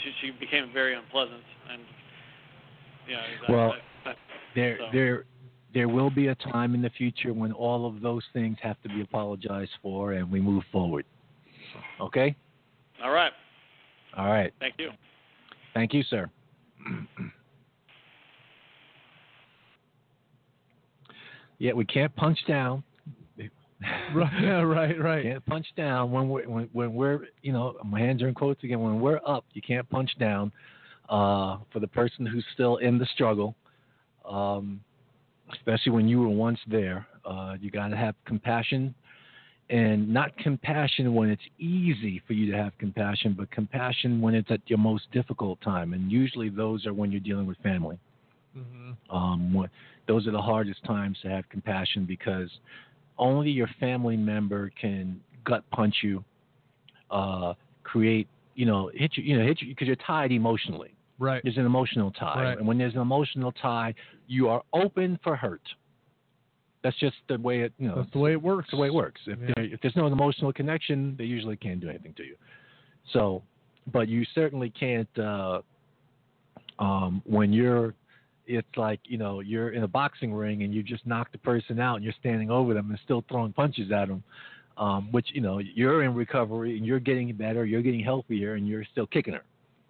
she she became very unpleasant, and you know, Well, I, I, There, So- there, there will be a time in the future when all of those things have to be apologized for, and we move forward. Okay. all right, All right. thank you. Thank you, sir. yeah, we can't punch down. Right, yeah, right, right. Can't punch down when we're when, when we're you know my hands are in quotes again. When we're up, you can't punch down. Uh, for the person who's still in the struggle, um, especially when you were once there, uh, you got to have compassion, and not compassion when it's easy for you to have compassion, but compassion when it's at your most difficult time, and usually those are when you're dealing with family. hmm Um, those are the hardest times to have compassion because only your family member can gut punch you, uh, create, you know, hit you, you know, hit you because you're tied emotionally. Right. There's an emotional tie, Right. and when there's an emotional tie, you are open for hurt. That's just the way it, you know, That's the way it works. the way it works. If, Yeah. if there's no emotional connection, they usually can't do anything to you. So, but you certainly can't uh, um, when you're. It's like you know you're in a boxing ring and you just knock the person out and you're standing over them and still throwing punches at them, um, which you know you're in recovery and you're getting better, you're getting healthier, and you're still kicking her.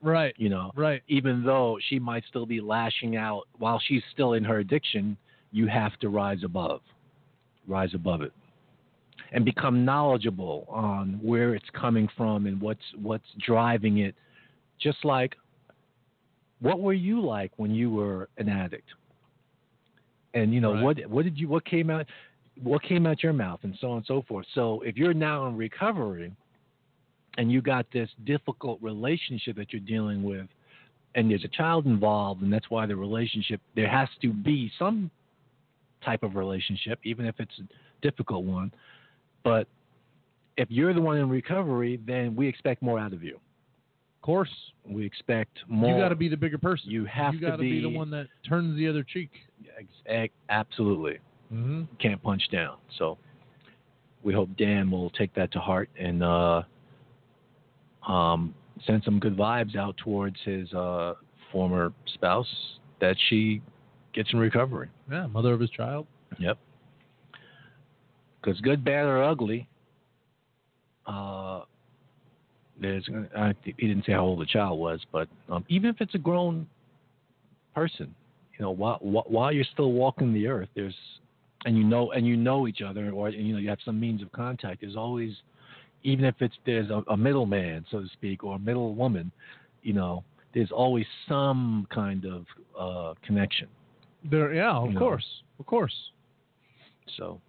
Right. You know, Right. even though she might still be lashing out while she's still in her addiction, you have to rise above, rise above it, and become knowledgeable on where it's coming from and what's what's driving it. Just like, what were you like when you were an addict? And you know Right. what what did you what came out what came out your mouth and so on and so forth. So if you're now in recovery and you got this difficult relationship that you're dealing with and there's a child involved and that's why the relationship there has to be some type of relationship even if it's a difficult one. But if you're the one in recovery, then we expect more out of you. Of course. We expect more. You got to be the bigger person. You have you to to be the one that turns the other cheek. Absolutely. Mm-hmm. Can't punch down. So we hope Dan will take that to heart and uh, um, send some good vibes out towards his uh, former spouse that she gets in recovery. Yeah, mother of his child. Yep. Because good, bad, or ugly, uh, there's. I, he didn't say how old the child was, but um, even if it's a grown person, you know, while while- you're still walking the earth, there's, and you know, and you know each other, or you know, you have some means of contact. There's always, even if it's there's a, a middleman, so to speak, or a middle woman, you know, there's always some kind of uh, connection. There, yeah, of You know. course, of course. So,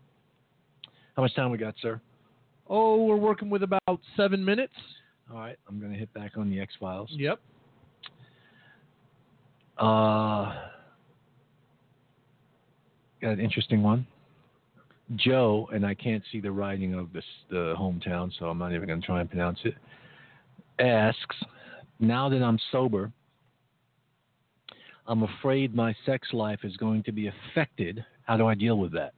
how much time we got, sir? Oh, we're working with about seven minutes. All right, I'm going to hit back on the X Files. Yep. Uh, got an interesting one. Joe, and I can't see the writing of this the hometown, so I'm not even going to try and pronounce it. Asks, now that I'm sober, I'm afraid my sex life is going to be affected. How do I deal with that?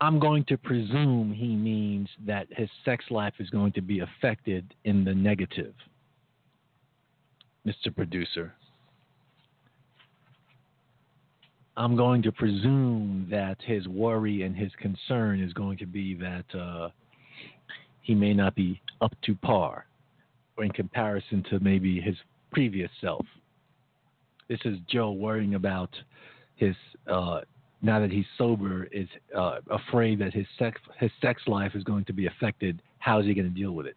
I'm going to presume he means that his sex life is going to be affected in the negative. Mr. Producer. I'm going to presume that his worry and his concern is going to be that uh, he may not be up to par in comparison to maybe his previous self. This is Joe worrying about his, uh, now that he's sober, is uh, afraid that his sex, his sex life is going to be affected. How is he going to deal with it?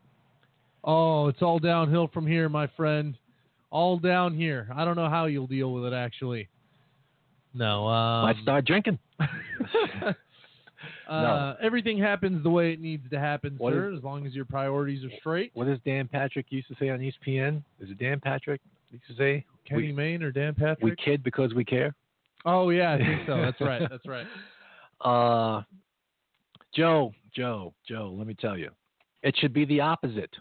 Oh, it's all downhill from here, my friend. All down here. I don't know how you'll deal with it, actually. No. Um, Might start drinking. uh, Everything happens the way it needs to happen, What sir, is- as long as your priorities are straight. What does Dan Patrick used to say on ESPN? Is it Dan Patrick used to say? Kenny we, Mayne or Dan Patrick? we kid because we care. oh, yeah, I think so. That's right. That's right. Uh, Joe, Joe, Joe. Let me tell you, it should be the opposite.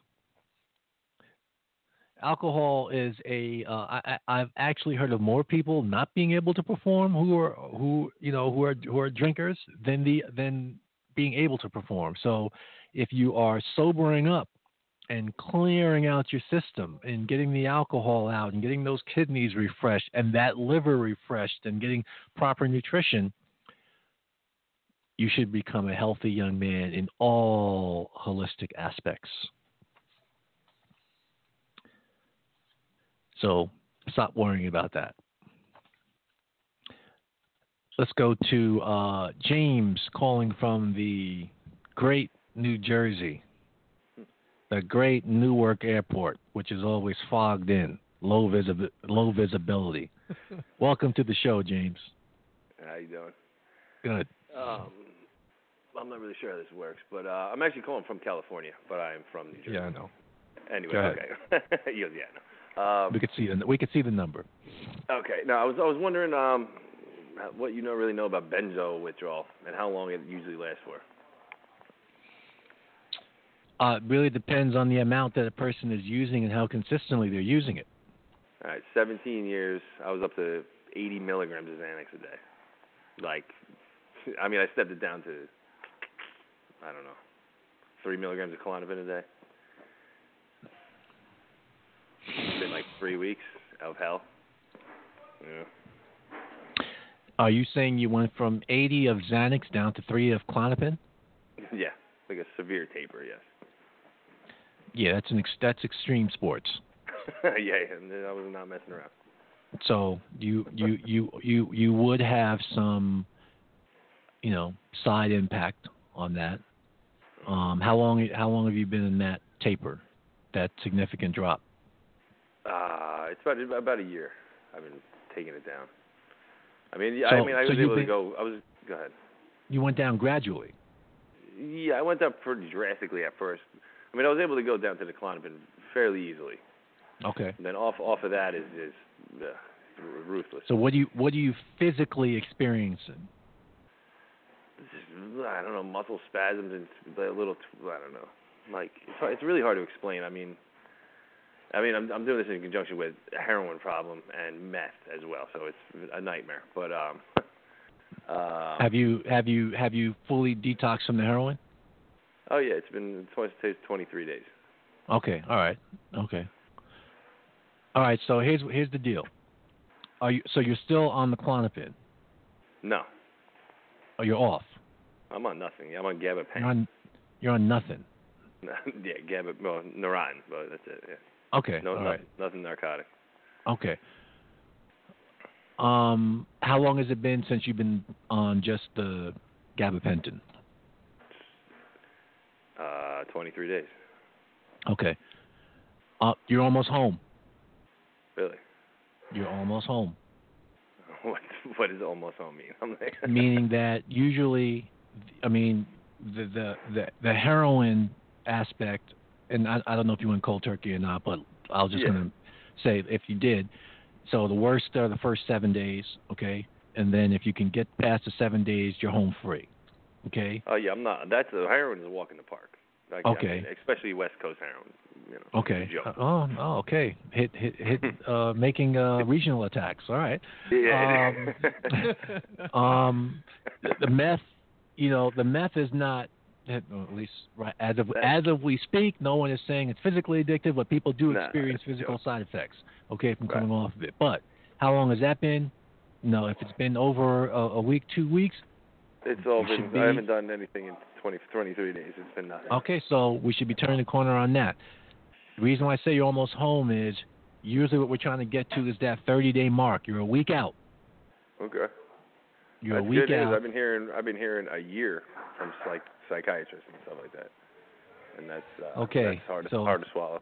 Alcohol is a. Uh, I, I've actually heard of more people not being able to perform who are who you know who are who are drinkers than the than being able to perform. So, if you are sobering up and clearing out your system and getting the alcohol out and getting those kidneys refreshed and that liver refreshed and getting proper nutrition, you should become a healthy young man in all holistic aspects. So stop worrying about that. Let's go to uh, James calling from the great New Jersey, the great Newark Airport, which is always fogged in, low, visibi- low visibility. Welcome to the show, James. How you doing? Good. Um, I'm not really sure how this works, but uh, I'm actually calling from California, but I am from New Jersey. Yeah, I know. Anyway, okay. yeah, yeah, I know. Um, we could see the we could see the number. okay. Now I was I was wondering um, what you don't really know about benzo withdrawal and how long it usually lasts for. Uh, it really depends on the amount that a person is using and how consistently they're using it. All right, 17 years. I was up to 80 milligrams of Xanax a day. Like, I mean, I stepped it down to, I don't know, three milligrams of Klonopin a day. It's been like three weeks of hell. Yeah. Are you saying you went from 80 of Xanax down to three of Klonopin? Yeah, like a severe taper. Yes. Yeah, that's an ex- that's extreme sports. yeah, and I was not messing around. So you you you you you would have some, you know, side impact on that. Um, how long how long have you been in that taper, that significant drop? Uh, it's about about a year. I've been taking it down. I mean, So- I mean, I so was able to go. I was go ahead. You went down gradually. Yeah, I went up pretty drastically at first. I mean, I was able to go down to the Klonopin fairly easily. Okay. And then off off of that is is uh, ruthless. So what do you what do you physically experiencing? Just, I don't know, muscle spasms and a little. I don't know. Like it's hard, it's really hard to explain. I mean, I mean, I'm I'm doing this in conjunction with a heroin problem and meth as well, so it's a nightmare. But um, uh, Have you have you have you fully detoxed from the heroin? oh yeah, it's been twice it's 23 days. Okay. All right. Okay. All right. So here's here's the deal. Are you so you're still on the Klonopin? No, Or you're off? I'm on nothing. I'm on gabapentin. You're on you're on nothing. yeah, gaba, well, Neurontin, but that's it. Yeah. Okay. No, nothing, right. nothing narcotic. Okay. Um, how long has it been since you've been on just the gabapentin? Uh, 23 days. Okay. Uh, you're almost home. Really? You're almost home. What what does almost home mean? I'm like, Meaning that usually, I mean, the the the, the heroin aspect, and I, I don't know if you went cold turkey or not, but I was just Yeah. gonna say if you did. So the worst are the first seven days, okay, and then if you can get past the seven days, you're home free, okay. Oh yeah, I'm not. That's a heroin is a walk in the park. Like, I Okay. mean, especially West Coast heroin. You know. Okay. it's a joke. Uh, oh, oh, okay. Hit, hit, hit. uh, making uh, regional attacks. All right. Yeah. Um, um, the, the meth, you know, the meth is not. At least right as of as of we speak, no one is saying it's physically addictive, but people do Nah, experience physical side effects. Okay, from Right. coming off of it. But how long has that been? No, if it's been over a, a week, two weeks, it's all been. be- I haven't done anything in 20, 23 days. It's been nothing. Okay, so we should be turning the corner on that. The reason why I say you're almost home is usually what we're trying to get to is that 30 day mark. You're a week out. Okay. You're That's a week good news. out. I've been hearing. I've been hearing a year from like psychiatrists and stuff like that, and that's uh, Okay, That's hard, so- hard to swallow.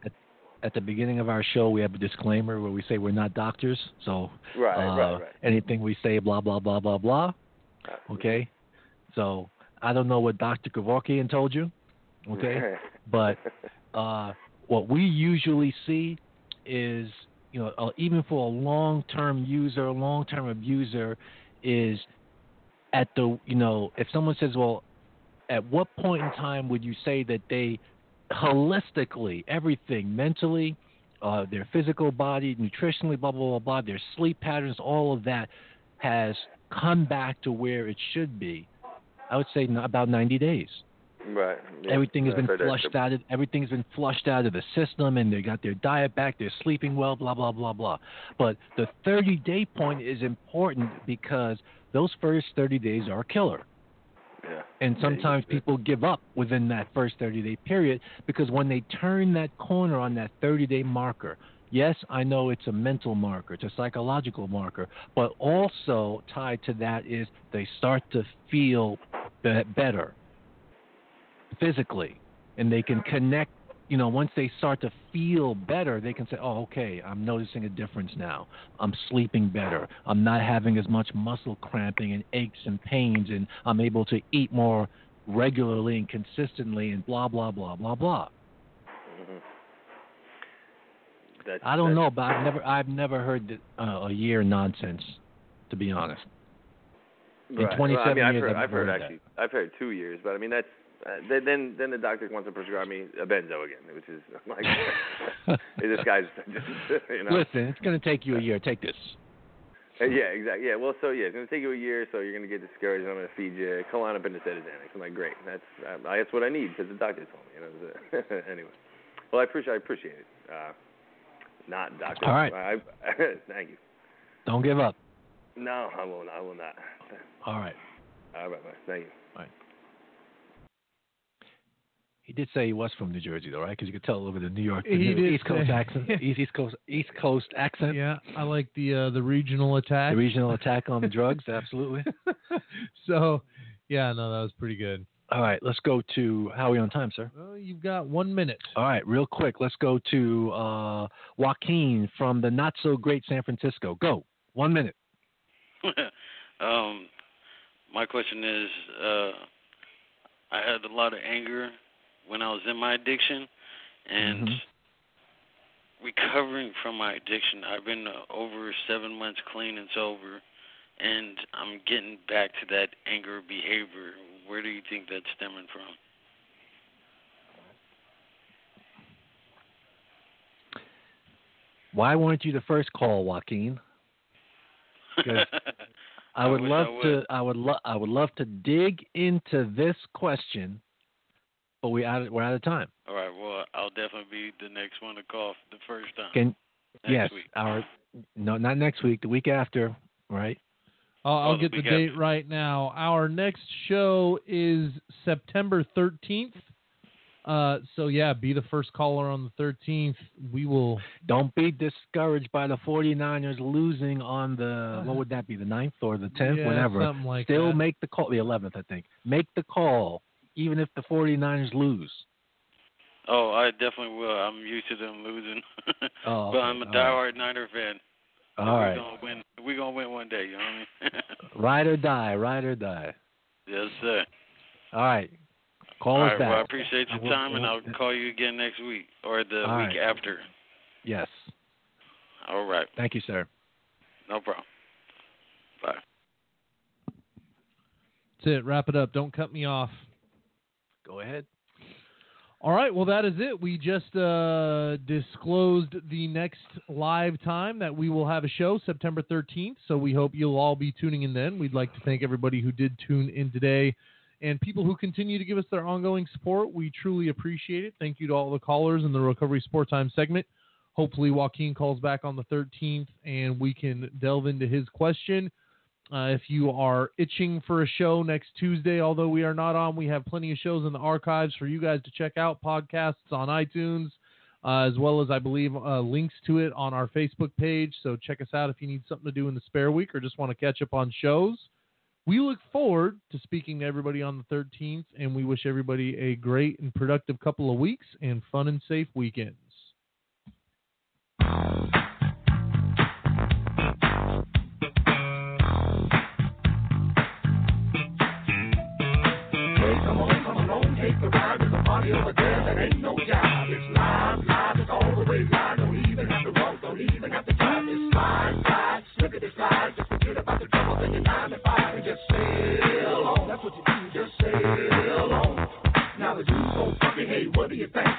At the beginning of our show, we have a disclaimer where we say we're not doctors. So Right, uh, right, right. anything we say, blah, blah, blah, blah, blah. Okay? So I don't know what Dr. Kevorkian told you. Okay? but uh, what we usually see is, you know, uh, even for a long-term user, a long-term abuser, is at the, you know, if someone says, well, at what point in time would you say that they holistically, everything, mentally, uh, their physical body, nutritionally, blah, blah, blah, blah, their sleep patterns, all of that has come back to where it should be? I would say about 90 days Right. Yeah. everything has been flushed out of everything's been flushed out of the system and they got their diet back they're sleeping well blah blah blah blah but the 30 day point is important because those first 30 days are a killer Yeah. and sometimes people give up within that first 30 day period because when they turn that corner on that 30 day marker yes i know it's a mental marker it's a psychological marker but also tied to that is they start to feel be- better physically and they can connect you know once they start to feel better they can say oh okay i'm noticing a difference now. I'm sleeping better. I'm not having as much muscle cramping and aches and pains and i'm able to eat more regularly and consistently and blah blah blah blah blah. Mhm. That's, i don't that's, know but i've never i've never heard that, uh, a year nonsense to be honest. In Right. 27 well, I mean, I've years heard, I've I've heard heard actually, I've heard two years, but I mean that's uh, then then the doctor wants to prescribe me a benzo again, which is I'm like this guy's just you know. listen it's going to take you a year take this Uh, yeah, exactly. Yeah, well, so yeah, it's gonna take you a year, so you're gonna get discouraged. And I'm gonna feed you Klonopin instead of Xanax. I'm like, great. That's uh, that's what I need because the doctor told me. You know. so- anyway, well, I appreciate I appreciate it. Uh, not doctor. All right. I, I, thank you. don't give up No, I will not. I will not. all right All right, bye. Thank you. He did say he was from New Jersey, though, right? Because you could tell a little bit of New York, the He New- East Coast say- accent, East, East Coast, East Coast accent. Yeah, I like the uh, the regional attack. The regional attack on the drugs, absolutely. so, yeah, no, that was pretty good. All right, let's go to how are we on time, sir? Well, you've got one minute. All right, real quick, let's go to uh, Joaquin from the not so great San Francisco. Go, One minute. um, my question is, uh, I had a lot of anger when I was in my addiction, and Mhm. recovering from my addiction. I've been uh, over seven months clean and sober, and I'm getting back to that anger behavior. Where do you think that's stemming from? Why weren't you the first call, Joaquin? Because I would wish love I to. I would love. I would love to dig into this question, but we out. of, We're out of time. All right. Well, I'll definitely be the next one to call the first time. Can Next yes, week. our no, not next week. The week after, right? I'll, I'll get the week date after. right now. Our next show is September 13th. Uh, so yeah, be the first caller on the 13th. We will. Don't be discouraged by the 49ers losing on the what would that be? The 9th or the 10th, Yeah, whenever. something like Still that. make the call. The 11th, I think. Make the call, even if the 49ers lose. Oh, I definitely will. I'm used to them losing, Oh, but. I'm a All diehard Niner fan. All we're right. gonna win. We're gonna win one day. You know what I mean? Ride or die. Ride or die. yes, sir. All right. Call All us right. back. Well, I appreciate I your will- time, and will- I'll call you again next week or the All week right. after. Yes. All right. Thank you, sir. No problem. Bye. That's it. Wrap it up. Don't cut me off. Go ahead. All right, well, that is it. We just uh, disclosed the next live time that we will have a show, September 13th. So we hope you'll all be tuning in then. We'd like to thank everybody who did tune in today and people who continue to give us their ongoing support. We truly appreciate it. Thank you to all the callers in the Recovery Support Time segment. Hopefully, Joaquin calls back on the 13th and we can delve into his question. Uh, if you are itching for a show next Tuesday, although we are not on, we have plenty of shows in the archives for you guys to check out. Podcasts on iTunes, uh, as well as I believe uh, links to it on our Facebook page. So check us out if you need something to do in the spare week or just want to catch up on shows. We look forward to speaking to everybody on the 13th, and we wish everybody a great and productive couple of weeks and fun and safe weekends. That ain't no job. It's live, live, it's all the way live. Don't even have to walk, don't even have to drive. It's slide, slide, look at the slide. Just forget about the trouble in your nine to five and just sail on. That's what you do, just sail on. Now the dude's so funky, hey, what do you think?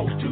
Toto too,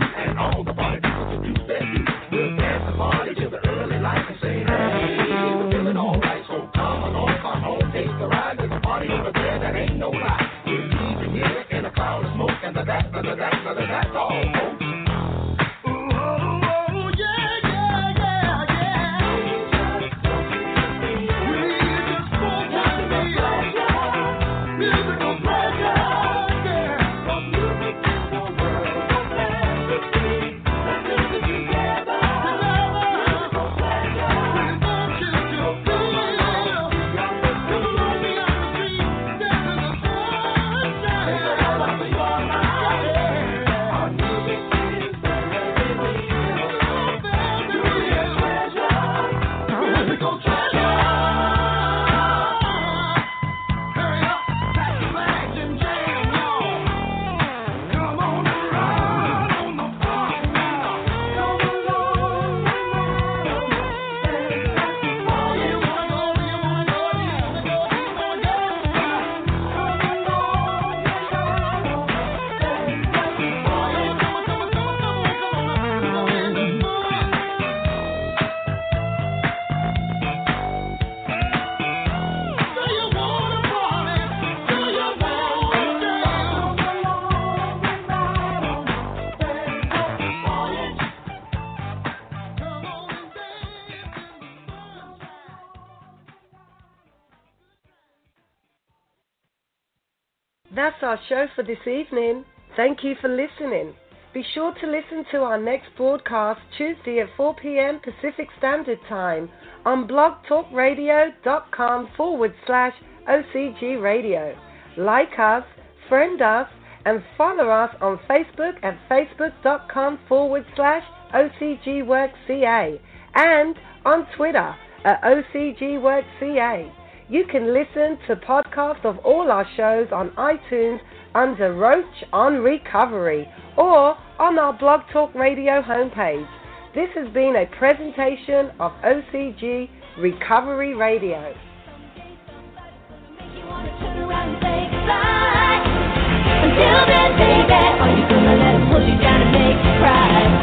our show for this evening. Thank you for listening. Be sure to listen to our next broadcast Tuesday at 4 p.m. Pacific Standard Time on blogtalkradio.com forward slash OCG Radio. Like us, friend us, and follow us on Facebook at facebook.com forward slash OCGWorkCA and on Twitter at OCGWorkCA. You can listen to podcasts of all our shows on iTunes under Roach on Recovery or on our Blog Talk Radio homepage. This has been a presentation of OCG Recovery Radio.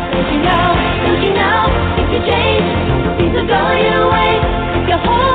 Don't you know, don't you know, if you change, things your